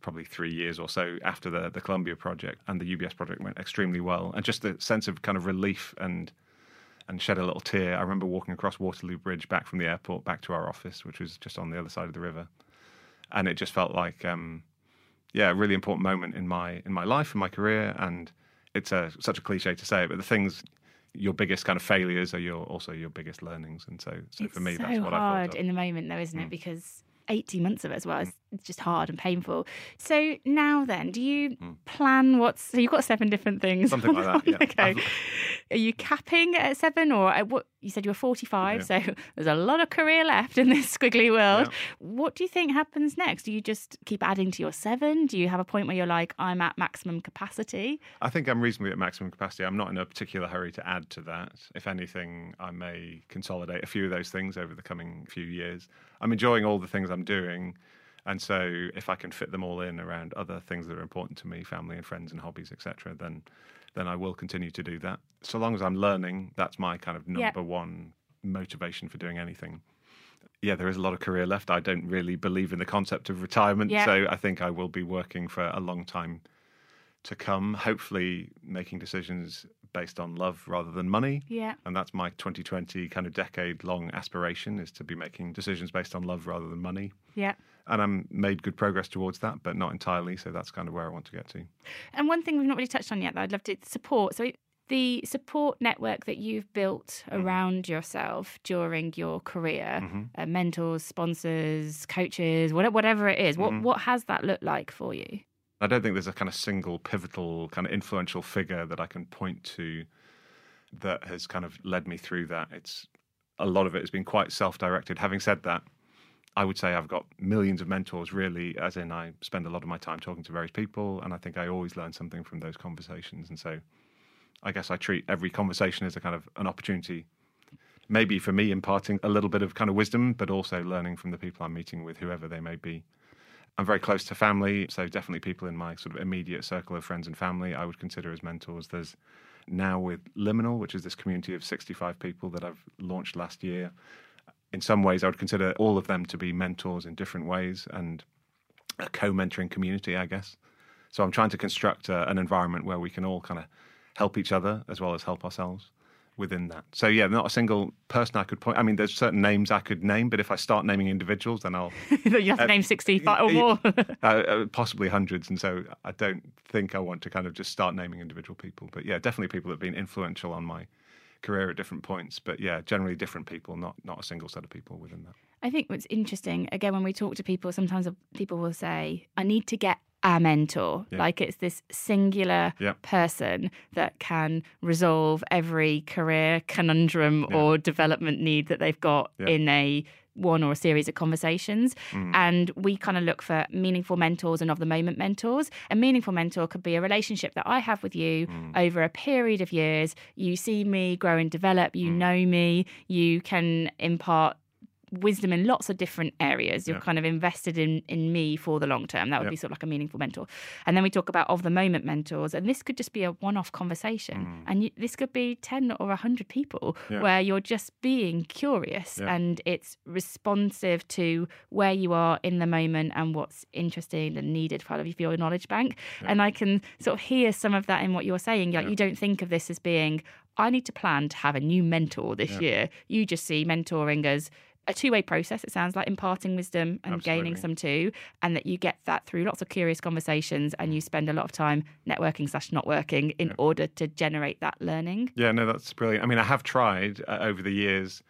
probably three years or so after the, the Colombia project, and the UBS project went extremely well. And just the sense of kind of relief and and shed a little tear. I remember walking across Waterloo Bridge back from the airport back to our office, which was just on the other side of the river, and it just felt like, um, yeah, a really important moment in my in my life and my career. And it's a, such a cliche to say it, but the things your biggest kind of failures are your also your biggest learnings. And so, so it's for me, so that's what I hard in the moment, though, isn't it? Mm. Because 18 months of it as well is it's just hard and painful. So now then, do you hmm. plan what's so you've got seven different things? Something like that, yeah. okay. Are you capping at seven or at what you said you were 45, so there's a lot of career left in this squiggly world. Yeah. What do you think happens next? Do you just keep adding to your seven? Do you have a point where you're like, I'm at maximum capacity? I think I'm reasonably at maximum capacity. I'm not in a particular hurry to add to that. If anything, I may consolidate a few of those things over the coming few years. I'm enjoying all the things I'm doing. And so if I can fit them all in around other things that are important to me, family and friends and hobbies, etc., then then I will continue to do that. So long as I'm learning, that's my kind of Yeah. number one motivation for doing anything. Yeah, there is a lot of career left. I don't really believe in the concept of retirement, Yeah. so I think I will be working for a long time to come, hopefully making decisions based on love rather than money. Yeah. And that's my 2020 kind of decade long aspiration is to be making decisions based on love rather than money. Yeah. And I'm made good progress towards that, but not entirely. So that's kind of where I want to get to. And one thing we've not really touched on yet that I'd love to support. So the support network that you've built Mm-hmm. around yourself during your career, uh, mentors, sponsors, coaches, whatever, whatever it is, what Mm-hmm. what has that looked like for you? I don't think there's a kind of single pivotal kind of influential figure that I can point to that has kind of led me through that. It's a lot of it has been quite self-directed. Having said that, I would say I've got millions of mentors really, as in I spend a lot of my time talking to various people and I think I always learn something from those conversations. And so I guess I treat every conversation as a kind of an opportunity maybe for me imparting a little bit of kind of wisdom, but also learning from the people I'm meeting with, whoever they may be. I'm very close to family, so definitely people in my sort of immediate circle of friends and family I would consider as mentors. There's now with Liminal, which is this community of 65 people that I've launched last year. In some ways, I would consider all of them to be mentors in different ways and a co mentoring community, I guess. So I'm trying to construct a, an environment where we can all kind of help each other as well as help ourselves within that. So yeah, not a single person I could point. I mean, there's certain names I could name, but if I start naming individuals, then I'll you have to Uh, name 65 or more. uh, uh, possibly hundreds. And so I don't think I want to kind of just start naming individual people. But yeah, definitely people that have been influential on my career at different points. But yeah, generally different people, not not a single set of people within that. I think what's interesting, again, when we talk to people, sometimes people will say, I need to get a mentor. Yeah. Like it's this singular Yeah. person that can resolve every career conundrum Yeah. or development need that they've got in a one or a series of conversations. Mm. And we kind of look for meaningful mentors and of the moment mentors. A meaningful mentor could be a relationship that I have with you Mm. over a period of years. You see me grow and develop, Mm. you know me, you can impart wisdom in lots of different areas. You're Yeah. kind of invested in in me for the long term. That would Yeah. be sort of like a meaningful mentor. And then we talk about of the moment mentors, and this could just be a one off conversation, and you, this could be ten or hundred people Mm. Yeah. where you're just being curious and it's responsive to where you are in the moment and what's interesting and needed for your knowledge bank. And I can sort of hear some of that in what you're saying. Like you don't think of this as being. I need to plan to have a new mentor this year. You just see mentoring as a two way process, it sounds like imparting wisdom and gaining some too, and that you get that through lots of curious conversations and you spend a lot of time networking slash not working in Yeah. order to generate that learning. Yeah, no, that's brilliant. I mean, I have tried uh, over the years.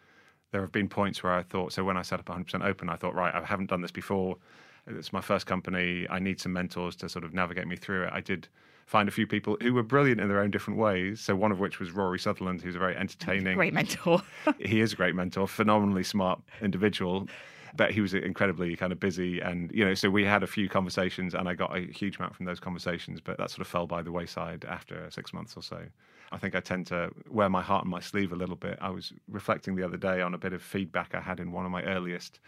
There have been points where I thought, so when I set up 100% open, I thought, right, I haven't done this before. It's my first company. I need some mentors to sort of navigate me through it. I did find a few people who were brilliant in their own different ways. So one of which was Rory Sutherland, who's a very entertaining, Great mentor. he is a great mentor, phenomenally smart individual. but he was incredibly kind of busy and you know so we had a few conversations and i got a huge amount from those conversations but that sort of fell by the wayside after six months or so i think i tend to wear my heart on my sleeve a little bit i was reflecting the other day on a bit of feedback i had in one of my earliest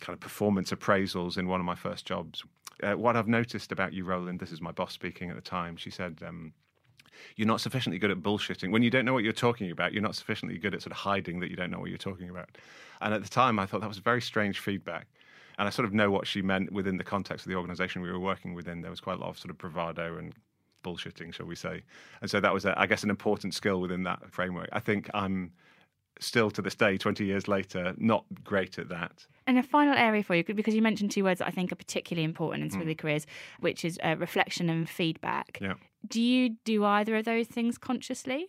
kind of performance appraisals in one of my first jobs uh, what i've noticed about you roland this is my boss speaking at the time she said um, you're not sufficiently good at bullshitting. When you don't know what you're talking about, you're not sufficiently good at sort of hiding that you don't know what you're talking about. And at the time, I thought that was very strange feedback. And I sort of know what she meant within the context of the organization we were working within. There was quite a lot of sort of bravado and bullshitting, shall we say. And so that was, a, I guess, an important skill within that framework. I think I'm still to this day, 20 years later, not great at that. And a final area for you, because you mentioned two words that I think are particularly important in Squiggly mm. Careers, which is uh, reflection and feedback. Yeah. Do you do either of those things consciously?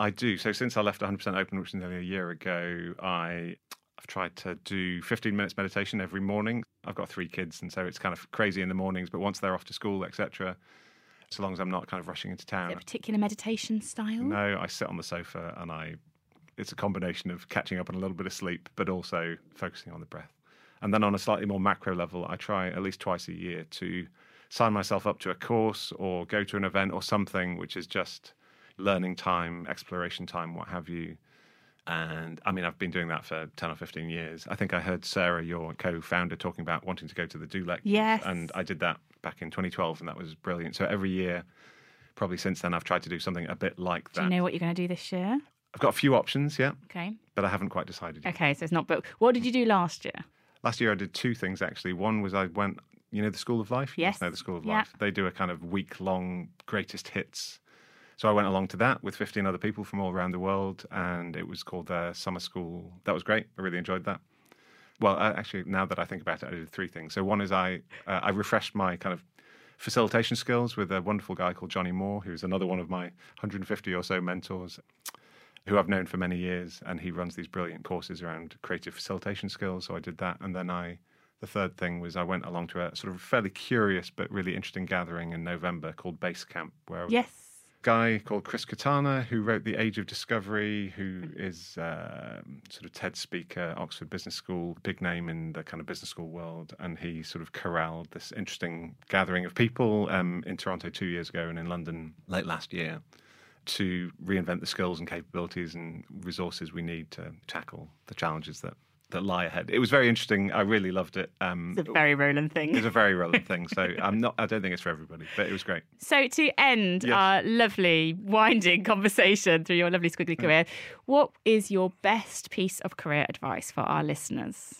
I do. So since I left 100% Open, which was nearly a year ago, I I've tried to do 15 minutes meditation every morning. I've got three kids, and so it's kind of crazy in the mornings. But once they're off to school, etc., so long as I'm not kind of rushing into town. Is it a particular meditation style? No, I sit on the sofa and I. It's a combination of catching up on a little bit of sleep, but also focusing on the breath. And then on a slightly more macro level, I try at least twice a year to sign myself up to a course or go to an event or something which is just learning time, exploration time, what have you. And I mean, I've been doing that for 10 or 15 years. I think I heard Sarah, your co founder, talking about wanting to go to the Do Yes. And I did that back in 2012, and that was brilliant. So every year, probably since then, I've tried to do something a bit like that. Do you know what you're going to do this year? I've got a few options, yeah. Okay. But I haven't quite decided yet. Okay, so it's not booked. What did you do last year? Last year, I did two things actually. One was I went you know the School of Life? Yes. Know the School of yeah. Life. They do a kind of week long greatest hits. So I went along to that with 15 other people from all around the world, and it was called their summer school. That was great. I really enjoyed that. Well, actually, now that I think about it, I did three things. So one is I uh, I refreshed my kind of facilitation skills with a wonderful guy called Johnny Moore, who's another one of my 150 or so mentors, who I've known for many years, and he runs these brilliant courses around creative facilitation skills. So I did that, and then I the third thing was I went along to a sort of fairly curious but really interesting gathering in November called Base Camp, where yes. a guy called Chris Kutarna, who wrote The Age of Discovery, who is uh, sort of TED speaker, Oxford Business School, big name in the kind of business school world, and he sort of corralled this interesting gathering of people um, in Toronto two years ago and in London late last year to reinvent the skills and capabilities and resources we need to tackle the challenges that that lie ahead. It was very interesting. I really loved it. Um, it's a very Roland thing. It's a very Roland thing. So I'm not. I don't think it's for everybody, but it was great. So to end yes. our lovely winding conversation through your lovely squiggly career, what is your best piece of career advice for our listeners?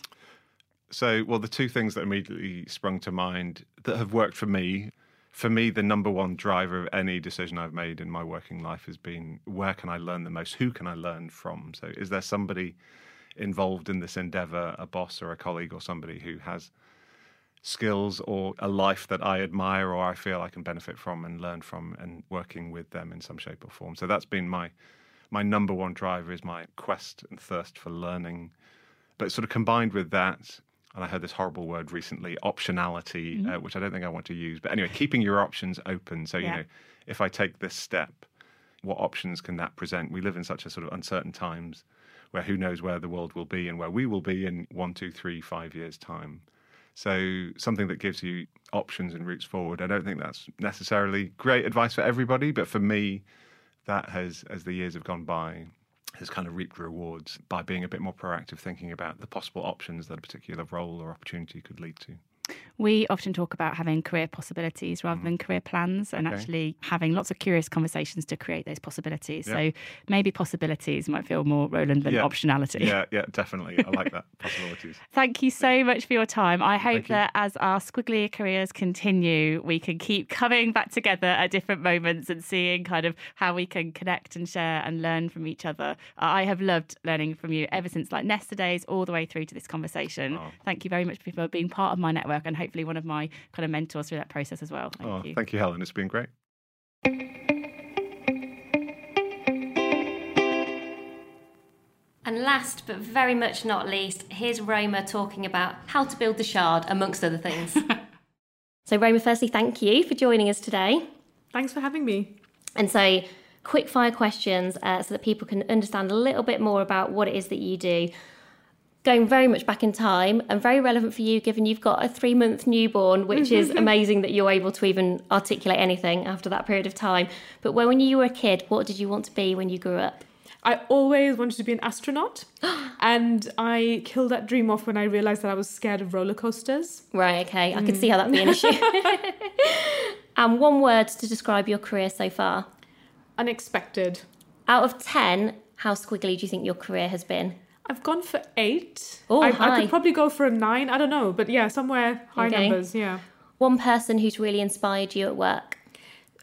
So, well, the two things that immediately sprung to mind that have worked for me. For me, the number one driver of any decision I've made in my working life has been where can I learn the most? Who can I learn from? So, is there somebody involved in this endeavor, a boss or a colleague or somebody who has skills or a life that I admire or I feel I can benefit from and learn from and working with them in some shape or form. So that's been my my number one driver is my quest and thirst for learning. But sort of combined with that, and I heard this horrible word recently, optionality, mm-hmm. uh, which I don't think I want to use. But anyway, keeping your options open. So, yeah. you know, if I take this step, what options can that present? We live in such a sort of uncertain times where who knows where the world will be and where we will be in one, two, three, five years' time. So something that gives you options and routes forward. I don't think that's necessarily great advice for everybody, but for me, that has, as the years have gone by, has kind of reaped rewards by being a bit more proactive, thinking about the possible options that a particular role or opportunity could lead to. We often talk about having career possibilities rather mm-hmm. than career plans and okay. actually having lots of curious conversations to create those possibilities. Yeah. So maybe possibilities might feel more Roland than yeah. optionality. Yeah, yeah, definitely. I like that. possibilities. Thank you so much for your time. I hope that as our squiggly careers continue, we can keep coming back together at different moments and seeing kind of how we can connect and share and learn from each other. I have loved learning from you ever since like Nesta days all the way through to this conversation. Oh. Thank you very much for being part of my network and hopefully one of my kind of mentors through that process as well. Thank oh, you. Thank you, Helen. It's been great. And last but very much not least, here's Roma talking about how to build the shard, amongst other things. so, Roma, firstly, thank you for joining us today. Thanks for having me. And so, quick fire questions uh, so that people can understand a little bit more about what it is that you do. Going very much back in time and very relevant for you given you've got a three month newborn, which is amazing that you're able to even articulate anything after that period of time. But when you were a kid, what did you want to be when you grew up? I always wanted to be an astronaut, and I killed that dream off when I realized that I was scared of roller coasters. Right, okay. I could see how that'd be an mm. issue. and one word to describe your career so far? Unexpected. Out of 10, how squiggly do you think your career has been? I've gone for eight. Oh, I, I could probably go for a nine. I don't know, but yeah, somewhere high Okay. numbers. Yeah, One person who's really inspired you at work?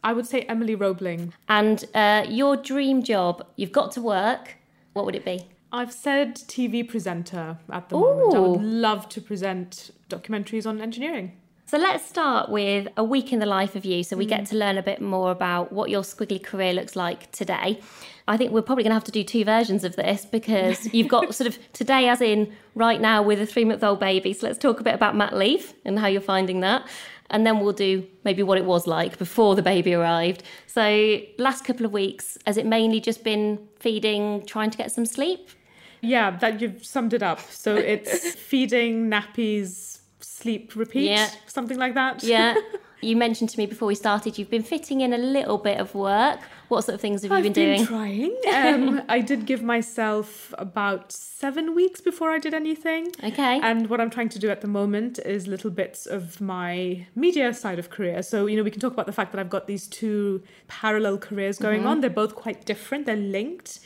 I would say Emily Roebling. And uh, your dream job, you've got to work, what would it be? I've said TV presenter at the moment. I would love to present documentaries on engineering. So let's start with a week in the life of you so we get mm. to learn a bit more about what your squiggly career looks like today. I think we're probably going to have to do two versions of this because you've got sort of today, as in right now, with a three month old baby. So let's talk a bit about Matt leave and how you're finding that. And then we'll do maybe what it was like before the baby arrived. So, last couple of weeks, has it mainly just been feeding, trying to get some sleep? Yeah, that you've summed it up. So it's feeding, nappies, sleep, repeat, Yeah. something like that. Yeah. you mentioned to me before we started you've been fitting in a little bit of work. What sort of things have you I've been been doing? trying. Um, I did give myself about seven weeks before I did anything. Okay. And what I'm trying to do at the moment is little bits of my media side of career. So, you know, we can talk about the fact that I've got these two parallel careers going Mm-hmm. on. They're both quite different, they're linked.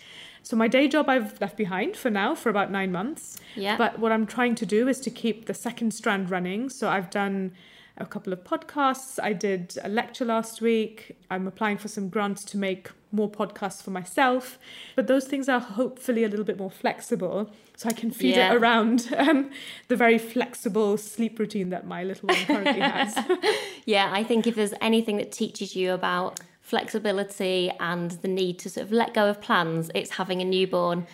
So, my day job I've left behind for now for about nine months. Yeah. But what I'm trying to do is to keep the second strand running. So, I've done a couple of podcasts. I did a lecture last week. I'm applying for some grants to make more podcasts for myself. But those things are hopefully a little bit more flexible. So I can feed Yeah. it around um, the very flexible sleep routine that my little one currently has. Yeah, I think if there's anything that teaches you about flexibility and the need to sort of let go of plans, it's having a newborn.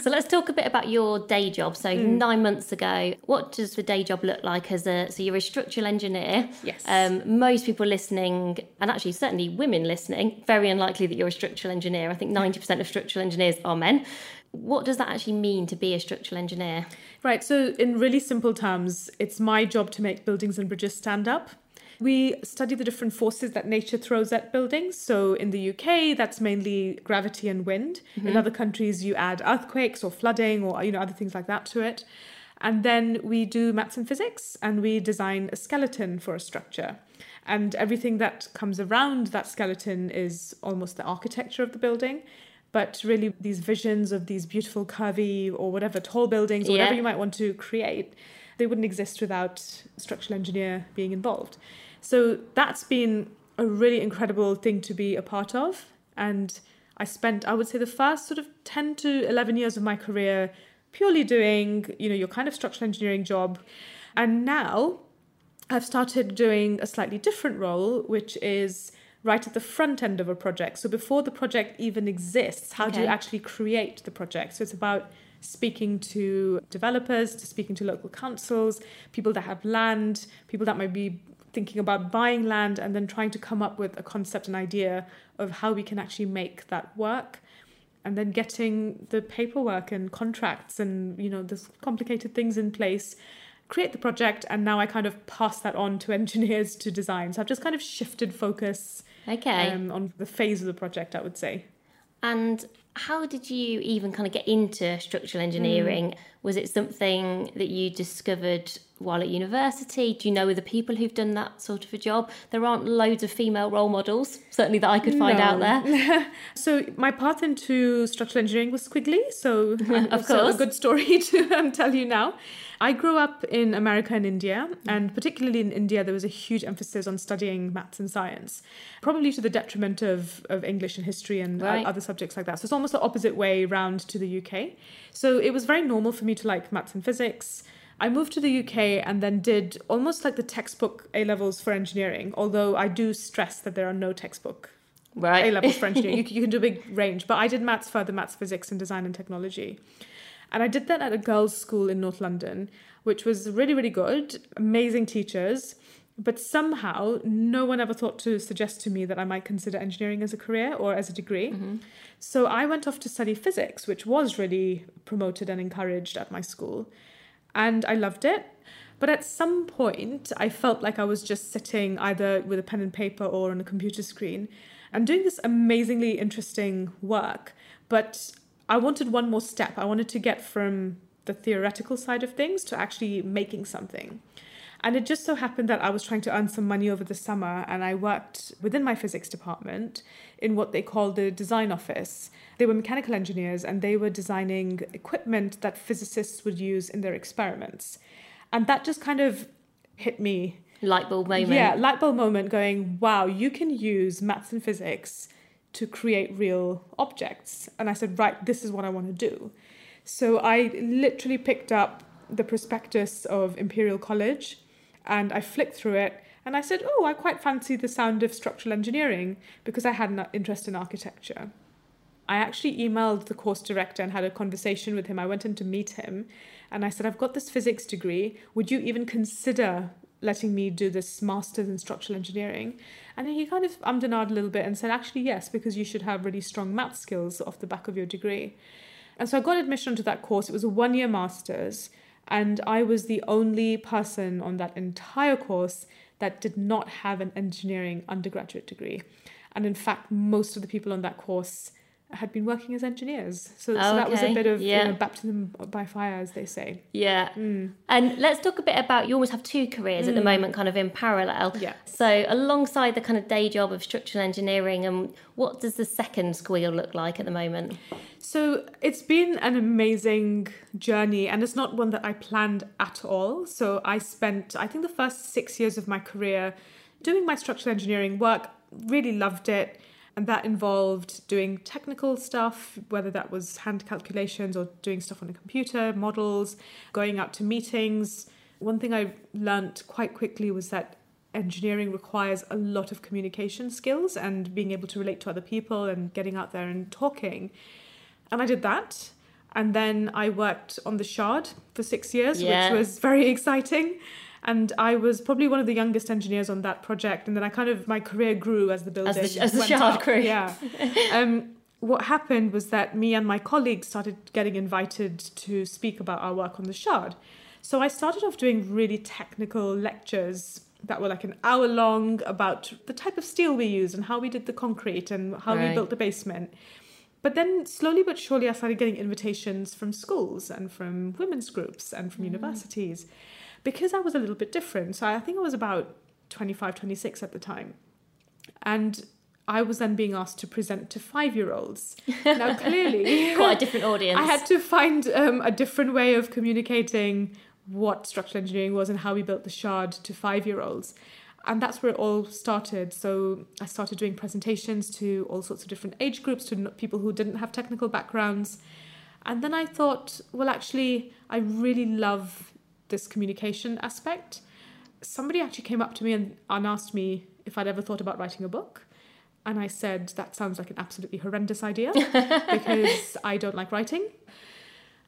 so let's talk a bit about your day job. So Mm. nine months ago, what does the day job look like as a so you're a structural engineer? Yes. Um, most people listening, and actually certainly women listening, very unlikely that you're a structural engineer. I think 90% of structural engineers are men. What does that actually mean to be a structural engineer? Right, so in really simple terms, it's my job to make buildings and bridges stand up. We study the different forces that nature throws at buildings. So in the UK, that's mainly gravity and wind. In mm-hmm. other countries, you add earthquakes or flooding or you know other things like that to it. And then we do maths and physics and we design a skeleton for a structure. And everything that comes around that skeleton is almost the architecture of the building. But really, these visions of these beautiful, curvy, or whatever tall buildings, or whatever you might want to create, they wouldn't exist without structural engineer being involved. So that's been a really incredible thing to be a part of. And I spent, I would say, the first sort of 10 to 11 years of my career purely doing, you know, your kind of structural engineering job. And now I've started doing a slightly different role, which is right at the front end of a project. So before the project even exists, how do you actually create the project? So it's about speaking to developers, to speaking to local councils, people that have land, people that might be thinking about buying land, and then trying to come up with a concept and idea of how we can actually make that work and then getting the paperwork and contracts and you know the complicated things in place create the project and now i kind of pass that on to engineers to design so i've just kind of shifted focus Okay. um, on the phase of the project i would say And how did you even kind of get into structural engineering? Was it something that you discovered while at university? Do you know other people who've done that sort of a job? There aren't loads of female role models, certainly that I could find No. out there. so my path into structural engineering was squiggly so Of course. a good story to um, tell you now i grew up in america and india and particularly in india there was a huge emphasis on studying maths and science probably to the detriment of, of english and history and Right. other subjects like that so it's almost the opposite way round to the uk so it was very normal for me to like maths and physics I moved to the UK and then did almost like the textbook A levels for engineering, although I do stress that there are no textbook Right. a levels for engineering. You, you can do a big range, but I did maths further, maths, physics, and design and technology. And I did that at a girls' school in North London, which was really, really good. Amazing teachers, But somehow, no one ever thought to suggest to me that I might consider engineering as a career or as a degree. Mm-hmm. So I went off to study physics, which was really promoted and encouraged at my school. And I loved it. But at some point, I felt like I was just sitting either with a pen and paper or on a computer screen and doing this amazingly interesting work. But I wanted one more step. I wanted to get from the theoretical side of things to actually making something. And it just so happened that I was trying to earn some money over the summer and I worked within my physics department in what they call the design office. They were mechanical engineers and they were designing equipment that physicists would use in their experiments. And that just kind of hit me. Light bulb moment. Yeah, light bulb moment going, wow, you can use maths and physics to create real objects. And I said, right, this is what I want to do. So I literally picked up the prospectus of Imperial College and I flicked through it and I said, oh, I quite fancy the sound of structural engineering because I had an interest in architecture. I actually emailed the course director and had a conversation with him. I went in to meet him and I said, I've got this physics degree. Would you even consider letting me do this master's in structural engineering? And he kind of ummed and a little bit and said, actually, yes, because you should have really strong math skills off the back of your degree. And so I got admission to that course. It was a one year master's, and I was the only person on that entire course that did not have an engineering undergraduate degree. And in fact, most of the people on that course had been working as engineers. So, so that was a bit of yeah. you know, baptism by fire, as they say. Yeah. Mm. And let's talk a bit about you almost have two careers at the Mm. moment, kind of in parallel. Yeah. So, alongside the kind of day job of structural engineering, and what does the second squeal look like at the moment? So it's been an amazing journey, and it's not one that I planned at all. So I spent, I think, the first six years of my career doing my structural engineering work, really loved it. And that involved doing technical stuff, whether that was hand calculations or doing stuff on a computer, models, going out to meetings. One thing I learned quite quickly was that engineering requires a lot of communication skills and being able to relate to other people and getting out there and talking. And I did that. And then I worked on the Shard for six years, Yeah. which was very exciting. And I was probably one of the youngest engineers on that project. And then I kind of, my career grew as the building As the- as the Shard up. grew. Yeah. um, what happened was that me and my colleagues started getting invited to speak about our work on the Shard. So I started off doing really technical lectures that were like an hour long about the type of steel we used and how we did the concrete and how we built the basement. But then slowly but surely, I started getting invitations from schools and from women's groups and from universities because I was a little bit different. So I think I was about 25, 26 at the time. And I was then being asked to present to five year olds. Now, clearly, Quite a different audience. I had to find um, a different way of communicating what structural engineering was and how we built the shard to five year olds. And that's where it all started. So I started doing presentations to all sorts of different age groups, to people who didn't have technical backgrounds. And then I thought, well, actually, I really love this communication aspect. Somebody actually came up to me and, and asked me if I'd ever thought about writing a book. And I said, that sounds like an absolutely horrendous idea because I don't like writing.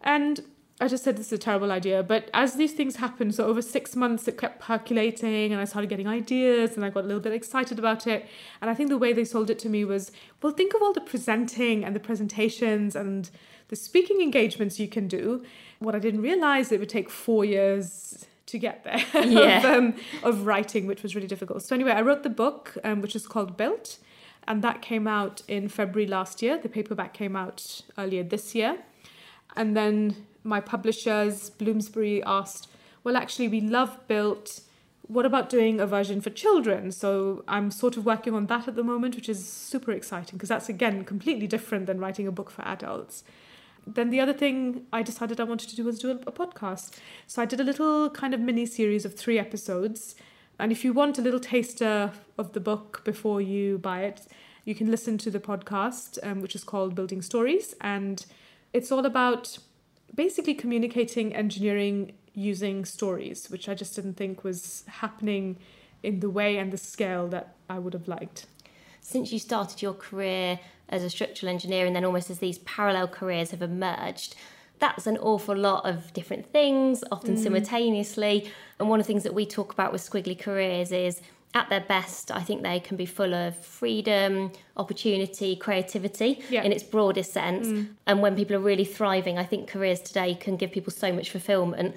And I just said, this is a terrible idea. But as these things happened, so over six months, it kept percolating and I started getting ideas and I got a little bit excited about it. And I think the way they sold it to me was, well, think of all the presenting and the presentations and the speaking engagements you can do. What I didn't realize, it would take four years to get there Yeah. of, um, of writing, which was really difficult. So anyway, I wrote the book, um, which is called Built. And that came out in February last year. The paperback came out earlier this year. And then my publishers, Bloomsbury, asked, Well, actually, we love Built. What about doing a version for children? So I'm sort of working on that at the moment, which is super exciting because that's, again, completely different than writing a book for adults. Then the other thing I decided I wanted to do was do a, a podcast. So I did a little kind of mini series of three episodes. And if you want a little taster of the book before you buy it, you can listen to the podcast, um, which is called Building Stories. And it's all about basically communicating engineering using stories, which I just didn't think was happening in the way and the scale that I would have liked. Since you started your career as a structural engineer and then almost as these parallel careers have emerged, that's an awful lot of different things, often mm. simultaneously. And one of the things that we talk about with squiggly careers is at their best, I think they can be full of freedom, opportunity, creativity Yeah. in its broadest sense. Mm. And when people are really thriving, I think careers today can give people so much fulfillment.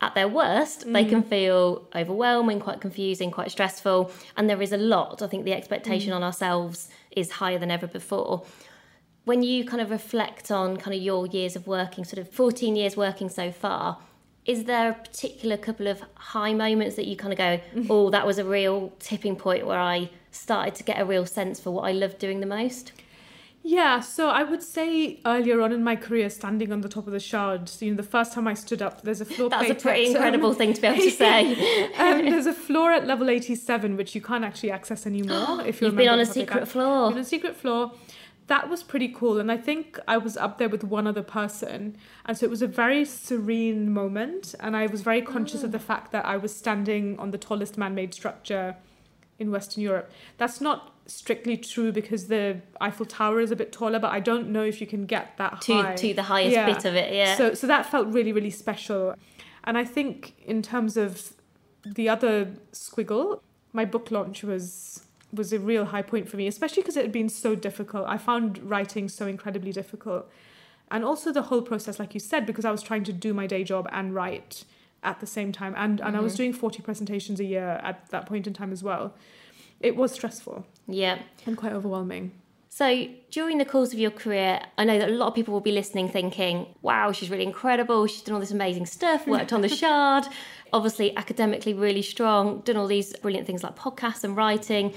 At their worst, they mm. can feel overwhelming, quite confusing, quite stressful. And there is a lot. I think the expectation mm. on ourselves is higher than ever before when you kind of reflect on kind of your years of working, sort of 14 years working so far, is there a particular couple of high moments that you kind of go, oh, that was a real tipping point where I started to get a real sense for what I loved doing the most? Yeah, so I would say earlier on in my career, standing on the top of the shard, you know, the first time I stood up, there's a floor That's a pretty at, um, incredible thing to be able to say. um, there's a floor at level 87 which you can't actually access anymore if you're You've been on a member of the secret floor. On a secret floor. That was pretty cool, and I think I was up there with one other person, and so it was a very serene moment, and I was very conscious Oh. of the ah. fact that I was standing on the tallest man-made structure in Western Europe. That's not strictly true because the Eiffel Tower is a bit taller, but I don't know if you can get that To- high. to the highest bit of it, yeah. So so that felt really really special, and I think in terms of the other squiggle, my book launch was was a real high point for me, especially because it had been so difficult. I found writing so incredibly difficult. And also the whole process, like you said, because I was trying to do my day job and write at the same time. And, and I was mm-hmm. doing 40 presentations a year at that point in time as well. It was stressful Yeah. and quite overwhelming. So, during the course of your career, I know that a lot of people will be listening thinking, wow, she's really incredible. She's done all this amazing stuff, worked on the Shard, obviously academically really strong, done all these brilliant things like podcasts and writing.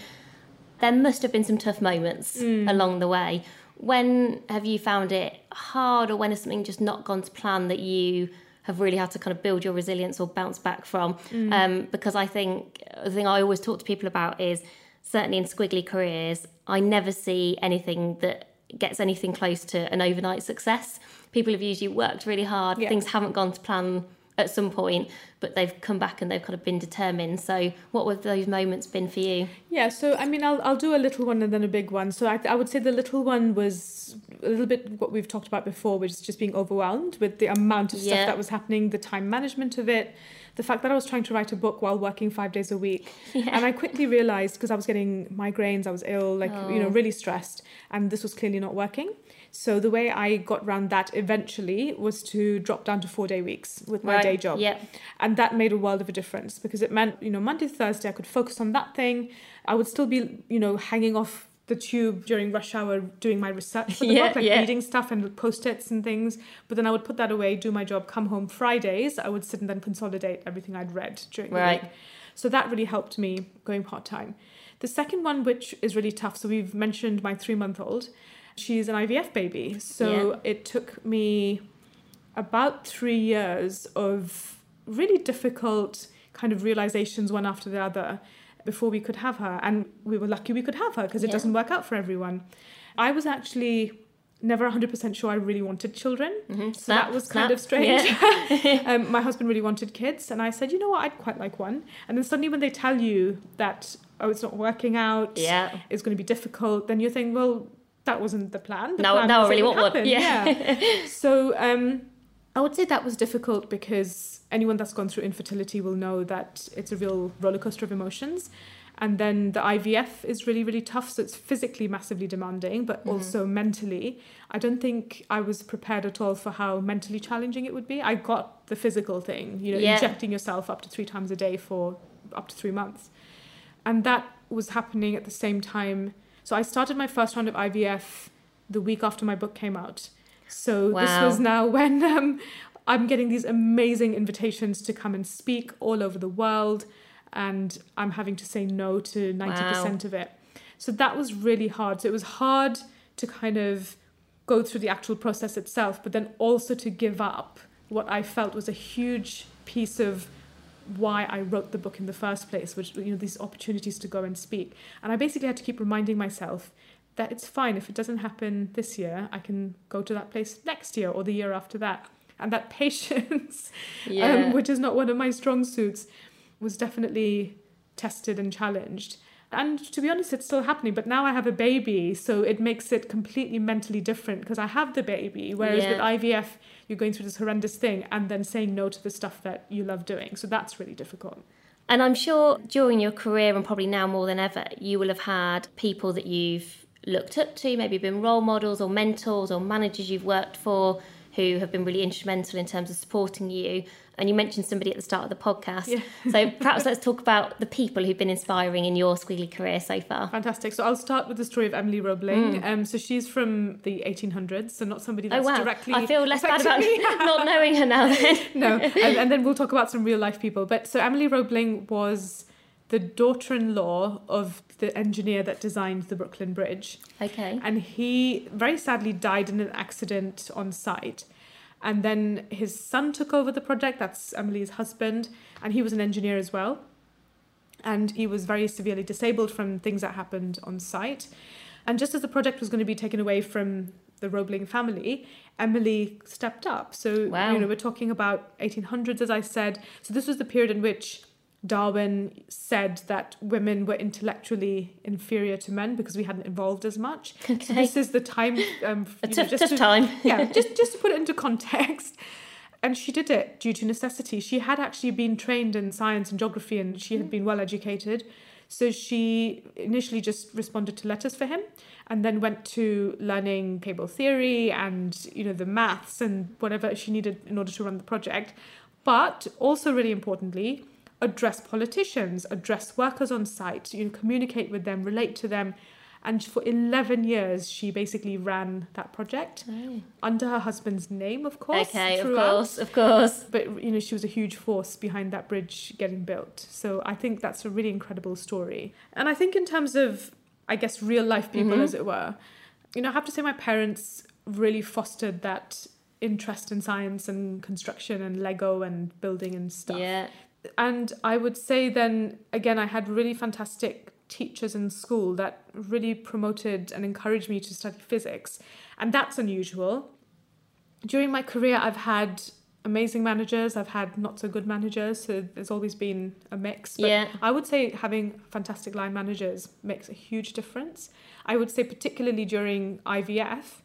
There must have been some tough moments along the way. When have you found it hard, or when has something just not gone to plan that you have really had to kind of build your resilience or bounce back from? Um, because I think the thing I always talk to people about is certainly in squiggly careers, I never see anything that gets anything close to an overnight success. People have usually worked really hard, Yeah. things haven't gone to plan at some point, but they've come back and they've kind of been determined. So, what would those moments been for you? Yeah, so I mean, I'll I'll do a little one and then a big one. So I I would say the little one was a little bit what we've talked about before, which is just being overwhelmed with the amount of Yeah. stuff that was happening, the time management of it, the fact that I was trying to write a book while working five days a week, and I quickly realized because I was getting migraines, I was ill, like you know, oh. really stressed, and this was clearly not working. So the way I got around that eventually was to drop down to four day weeks with my Right, day job. yeah. And that made a world of a difference because it meant, you know, Monday to Thursday I could focus on that thing. I would still be, you know, hanging off the tube during rush hour doing my research for the Yeah, book, like yeah. reading stuff and post-its and things. But then I would put that away, do my job, come home Fridays, I would sit and then consolidate everything I'd read during Right. the week. So that really helped me going part-time. The second one, which is really tough, so we've mentioned my three-month-old. She's an IVF baby. So Yeah. it took me about three years of really difficult kind of realizations one after the other before we could have her. And we were lucky we could have her because it Yeah. doesn't work out for everyone. I was actually never 100% sure I really wanted children. So Mm-hmm. Snap, that was snap. kind of strange. um, my husband really wanted kids. And I said, you know what, I'd quite like one. And then suddenly when they tell you that, oh, it's not working out, Yeah. it's going to be difficult, then you think, well, that wasn't the plan. The Now- plan now I was really would want one. Yeah. yeah. So um, I would say that was difficult because anyone that's gone through infertility will know that it's a real rollercoaster of emotions. And then the IVF is really, really tough. So it's physically massively demanding, but Mm-hmm. also mentally. I don't think I was prepared at all for how mentally challenging it would be. I got the physical thing, you know, Yeah. injecting yourself up to three times a day for up to three months. And that was happening at the same time. So I started my first round of IVF the week after my book came out. So this was now when um, I'm getting these amazing invitations to come and speak all over the world, and I'm having to say no to 90% of it. So that was really hard. So it was hard to kind of go through the actual process itself, but then also to give up what I felt was a huge piece of why I wrote the book in the first place, which you know these opportunities to go and speak. And I basically had to keep reminding myself that it's fine if it doesn't happen this year, I can go to that place next year or the year after that. And that patience, Yeah. um, which is not one of my strong suits, was definitely tested and challenged. And to be honest, it's still happening. But now I have a baby, so it makes it completely mentally different because I have the baby. Whereas Yeah. with IVF, you're going through this horrendous thing and then saying no to the stuff that you love doing. So that's really difficult. And I'm sure during your career, and probably now more than ever, you will have had people that you've looked up to, maybe been role models or mentors or managers you've worked for who have been really instrumental in terms of supporting you. And you mentioned somebody at the start of the podcast. so perhaps let's talk about the people who've been inspiring in your squiggly career so far. Fantastic. So I'll start with the story of Emily Roebling. Um, so she's from the 1800s, so not somebody. Oh that's wow! directly. I feel less bad about not knowing her now. Then no, and, and then we'll talk about some real life people. But so Emily Roebling was the daughter-in-law of the engineer that designed the Brooklyn Bridge. okay. and he very sadly died in an accident on site. And then his son took over the project. That's Emily's husband, and he was an engineer as well. And he was very severely disabled from things that happened on site. And just as the project was going to be taken away from the Roebling family, Emily stepped up. So Wow. you know we're talking about 1800s, as I said. So this was the period in which Darwin said that women were intellectually inferior to men because we hadn't evolved as much. So Okay. this is the time. Um, you know, just tough to- time. yeah, just just to put it into context. And she did it due to necessity. She had actually been trained in science and geography and she had been well educated. So she initially just responded to letters for him and then went to learning cable theory and you know the maths and whatever she needed in order to run the project. But also really importantly, address politicians, address workers on site, you know, communicate with them, relate to them. And for 11 years, she basically ran that project under her husband's name, of course. Okay, of course, of course. But, you know, she was a huge force behind that bridge getting built. So I think that's a really incredible story. And I think in terms of, I guess, real life people, Mm-hmm. as it were, you know, I have to say my parents really fostered that interest in science and construction and Lego and building and stuff Yeah. And I would say then again I had really fantastic teachers in school that really promoted and encouraged me to study physics. And that's unusual. During my career I've had amazing managers I've had not so good managers so there's always been a mix. But Yeah. I would say having fantastic line managers makes a huge difference. I would say particularly during IVF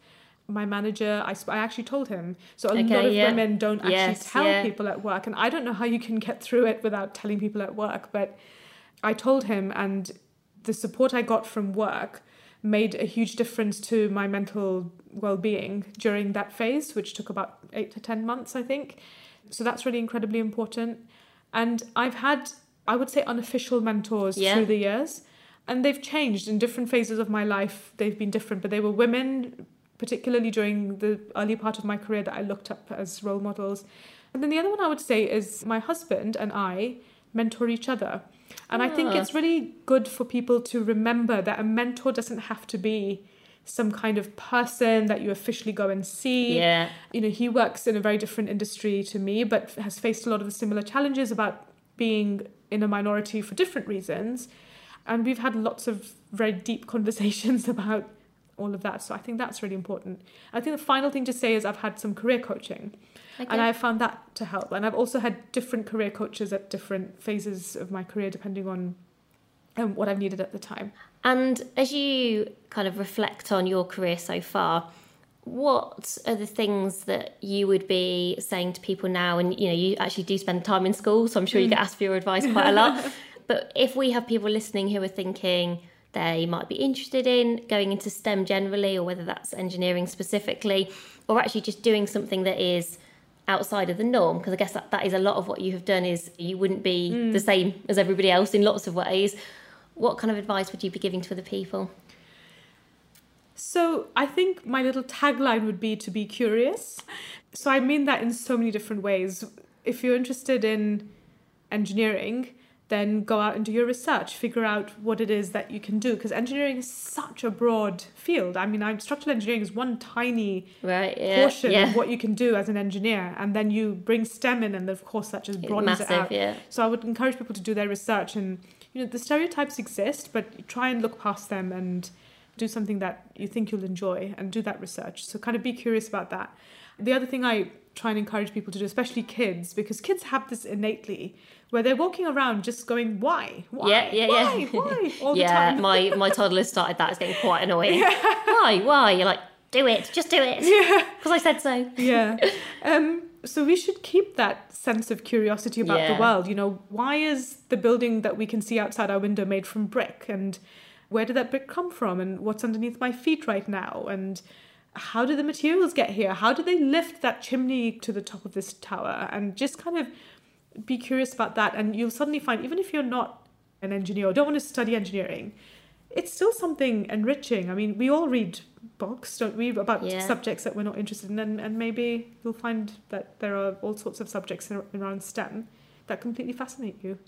my manager I, I actually told him so a lot of yeah. women don't actually Yes, tell yeah. people at work and I don't know how you can get through it without telling people at work but I told him and the support I got from work made a huge difference to my mental well-being during that phase which took about 8 to 10 months I think so that's really incredibly important and I've had I would say unofficial mentors Yeah. through the years and they've changed in different phases of my life they've been different but they were women particularly during the early part of my career that I looked up as role models and then the other one I would say is my husband and I mentor each other and I think Ah. it's really good for people to remember that a mentor doesn't have to be some kind of person that you officially go and see Yeah. you know he works in a very different industry to me but has faced a lot of the similar challenges about being in a minority for different reasons and we've had lots of very deep conversations about all of that so i think that's really important i think the final thing to say is i've had some career coaching and i've found that to help and i've also had different career coaches at different phases of my career depending on um, what i've needed at the time And as you kind of reflect on your career so far, what are the things that you would be saying to people now? And you know, you actually do spend time in school, so I'm sure you get asked for your advice quite a lot. but if we have people listening who are thinking they might be interested in going into STEM generally, or whether that's engineering specifically, or actually just doing something that is outside of the norm because i guess that, that is a lot of what you have done is you wouldn't be mm. the same as everybody else in lots of ways what kind of advice would you be giving to other people So I think my little tagline would be to be curious. So I mean that in so many different ways. If you're interested in engineering, then go out and do your research, figure out what it is that you can do because engineering is such a broad field. I mean, I'm, structural engineering is one tiny right yeah portion yeah of what you can do as an engineer, and then you bring STEM in, and of course that just broadens massive it out. yeah So I would encourage people to do their research and you know the stereotypes exist, but try and look past them and do something that you think you'll enjoy and do that research. So kind of be curious about that. The other thing I try and encourage people to do, especially kids, because kids have this innately where they're walking around just going, why? Why? Yeah, yeah, why? yeah. Why? All yeah, the time. my my toddler started that. It's getting quite annoying. Why? Why? You're like, do it, just do it. Yeah. Because I said so. yeah. Um, so we should keep that sense of curiosity about Yeah. the world. You know, why is the building that we can see outside our window made from brick? And where did that brick come from? And what's underneath my feet right now? And how do the materials get here? How do they lift that chimney to the top of this tower? And just kind of be curious about that. And you'll suddenly find, even if you're not an engineer or don't want to study engineering, it's still something enriching. I mean, we all read books, don't we, about Yeah. subjects that we're not interested in, and, and maybe you'll find that there are all sorts of subjects around STEM that completely fascinate you.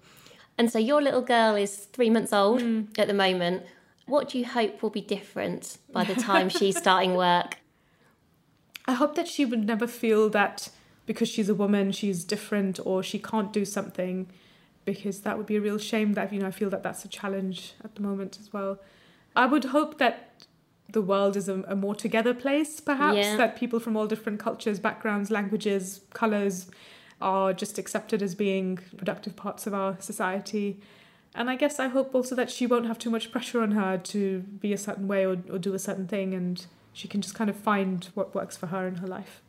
And so your little girl is three months old Hmm. at the moment. What do you hope will be different by the time she's starting work? I hope that she would never feel that because she's a woman, she's different or she can't do something, because that would be a real shame. That you know, I feel that that's a challenge at the moment as well. I would hope that the world is a, a more together place, perhaps Yeah. that people from all different cultures, backgrounds, languages, colors are just accepted as being productive parts of our society. And I guess I hope also that she won't have too much pressure on her to be a certain way or, or do a certain thing and she can just kind of find what works for her in her life.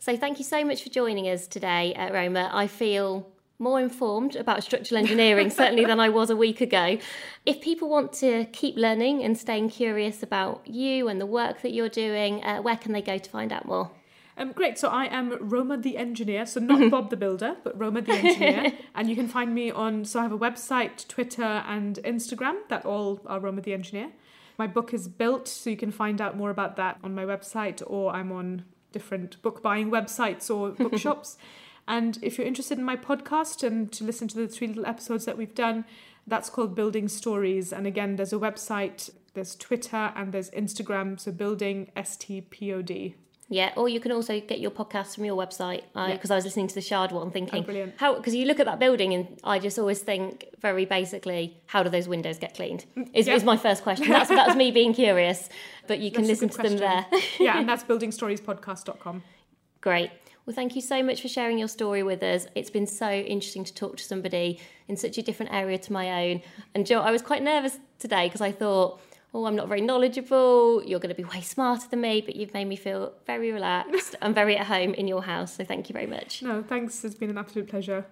So thank you so much for joining us today, uh, Roma. I feel more informed about structural engineering certainly than I was a week ago. If people want to keep learning and staying curious about you and the work that you're doing, uh, where can they go to find out more? Um, great. So I am Roma the engineer. So not Bob the builder, but Roma the engineer. and you can find me on. So I have a website, Twitter, and Instagram. That all are Roma the engineer. My book is built, so you can find out more about that on my website, or I'm on different book buying websites or bookshops. and if you're interested in my podcast and to listen to the three little episodes that we've done, that's called Building Stories. And again, there's a website, there's Twitter, and there's Instagram. So building S T P O D. Yeah, or you can also get your podcast from your website because I was listening to the Shard one, thinking Oh, brilliant. how because you look at that building and I just always think very basically, how do those windows get cleaned? Mm, is, Yeah. is my first question. That's that's me being curious, but you can That's listen to them there. question. yeah, and that's buildingstoriespodcast.com. Great. Well, thank you so much for sharing your story with us. It's been so interesting to talk to somebody in such a different area to my own. And Joe, I was quite nervous today because I thought, oh, I'm not very knowledgeable. You're going to be way smarter than me, but you've made me feel very relaxed and very at home in your house. So thank you very much. No, thanks. It's been an absolute pleasure.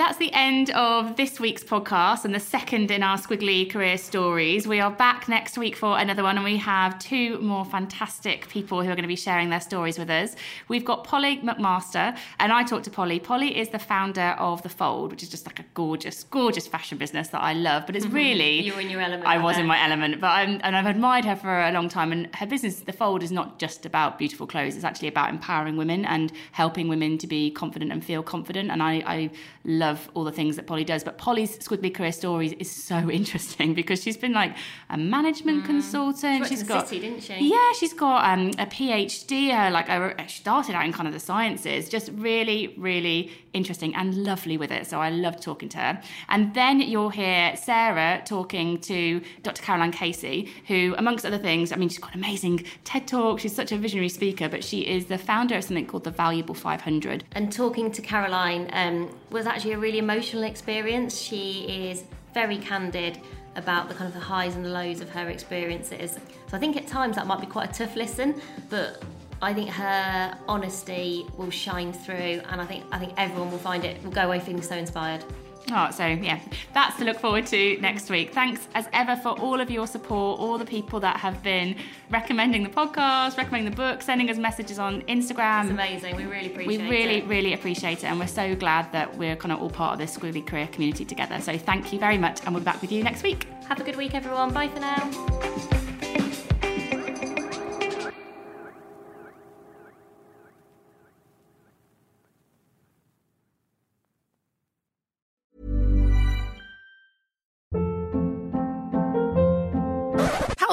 That's the end of this week's podcast and the second in our Squiggly Career Stories. We are back next week for another one, and we have two more fantastic people who are going to be sharing their stories with us. We've got Polly McMaster, and I talked to Polly. Polly is the founder of The Fold, which is just like a gorgeous, gorgeous fashion business that I love, but it's mm-hmm. really. You're in your element. I I was in my element, but I'm, and I've admired her for a long time. And her business, The Fold, is not just about beautiful clothes. It's actually about empowering women and helping women to be confident and feel confident. And I, I love all the things that Polly does. But Polly's Squiggly Career Stories is so interesting because she's been like a management consultant. Mm. She in She's the got city, didn't she? Yeah, she's got um, a PhD. Her like uh, she started out in kind of the sciences. Just really, really interesting and lovely with it. So I loved talking to her. And then you'll hear Sarah talking to Dr. Caroline Casey, who, amongst other things, I mean, she's got an amazing TED talk. She's such a visionary speaker, but she is the founder of something called the Valuable 500. And talking to Caroline um, was actually a really emotional experience. She is very candid about the kind of the highs and the lows of her experiences. So I think at times that might be quite a tough listen, but I think her honesty will shine through, and I think I think everyone will find it will go away feeling so inspired. Oh, so yeah, that's to look forward to next week. Thanks as ever for all of your support, all the people that have been recommending the podcast, recommending the book, sending us messages on Instagram. It's amazing. We really appreciate it. We really, it. really appreciate it, and we're so glad that we're kind of all part of this Squiggly Career community together. So thank you very much, and we'll be back with you next week. Have a good week, everyone. Bye for now.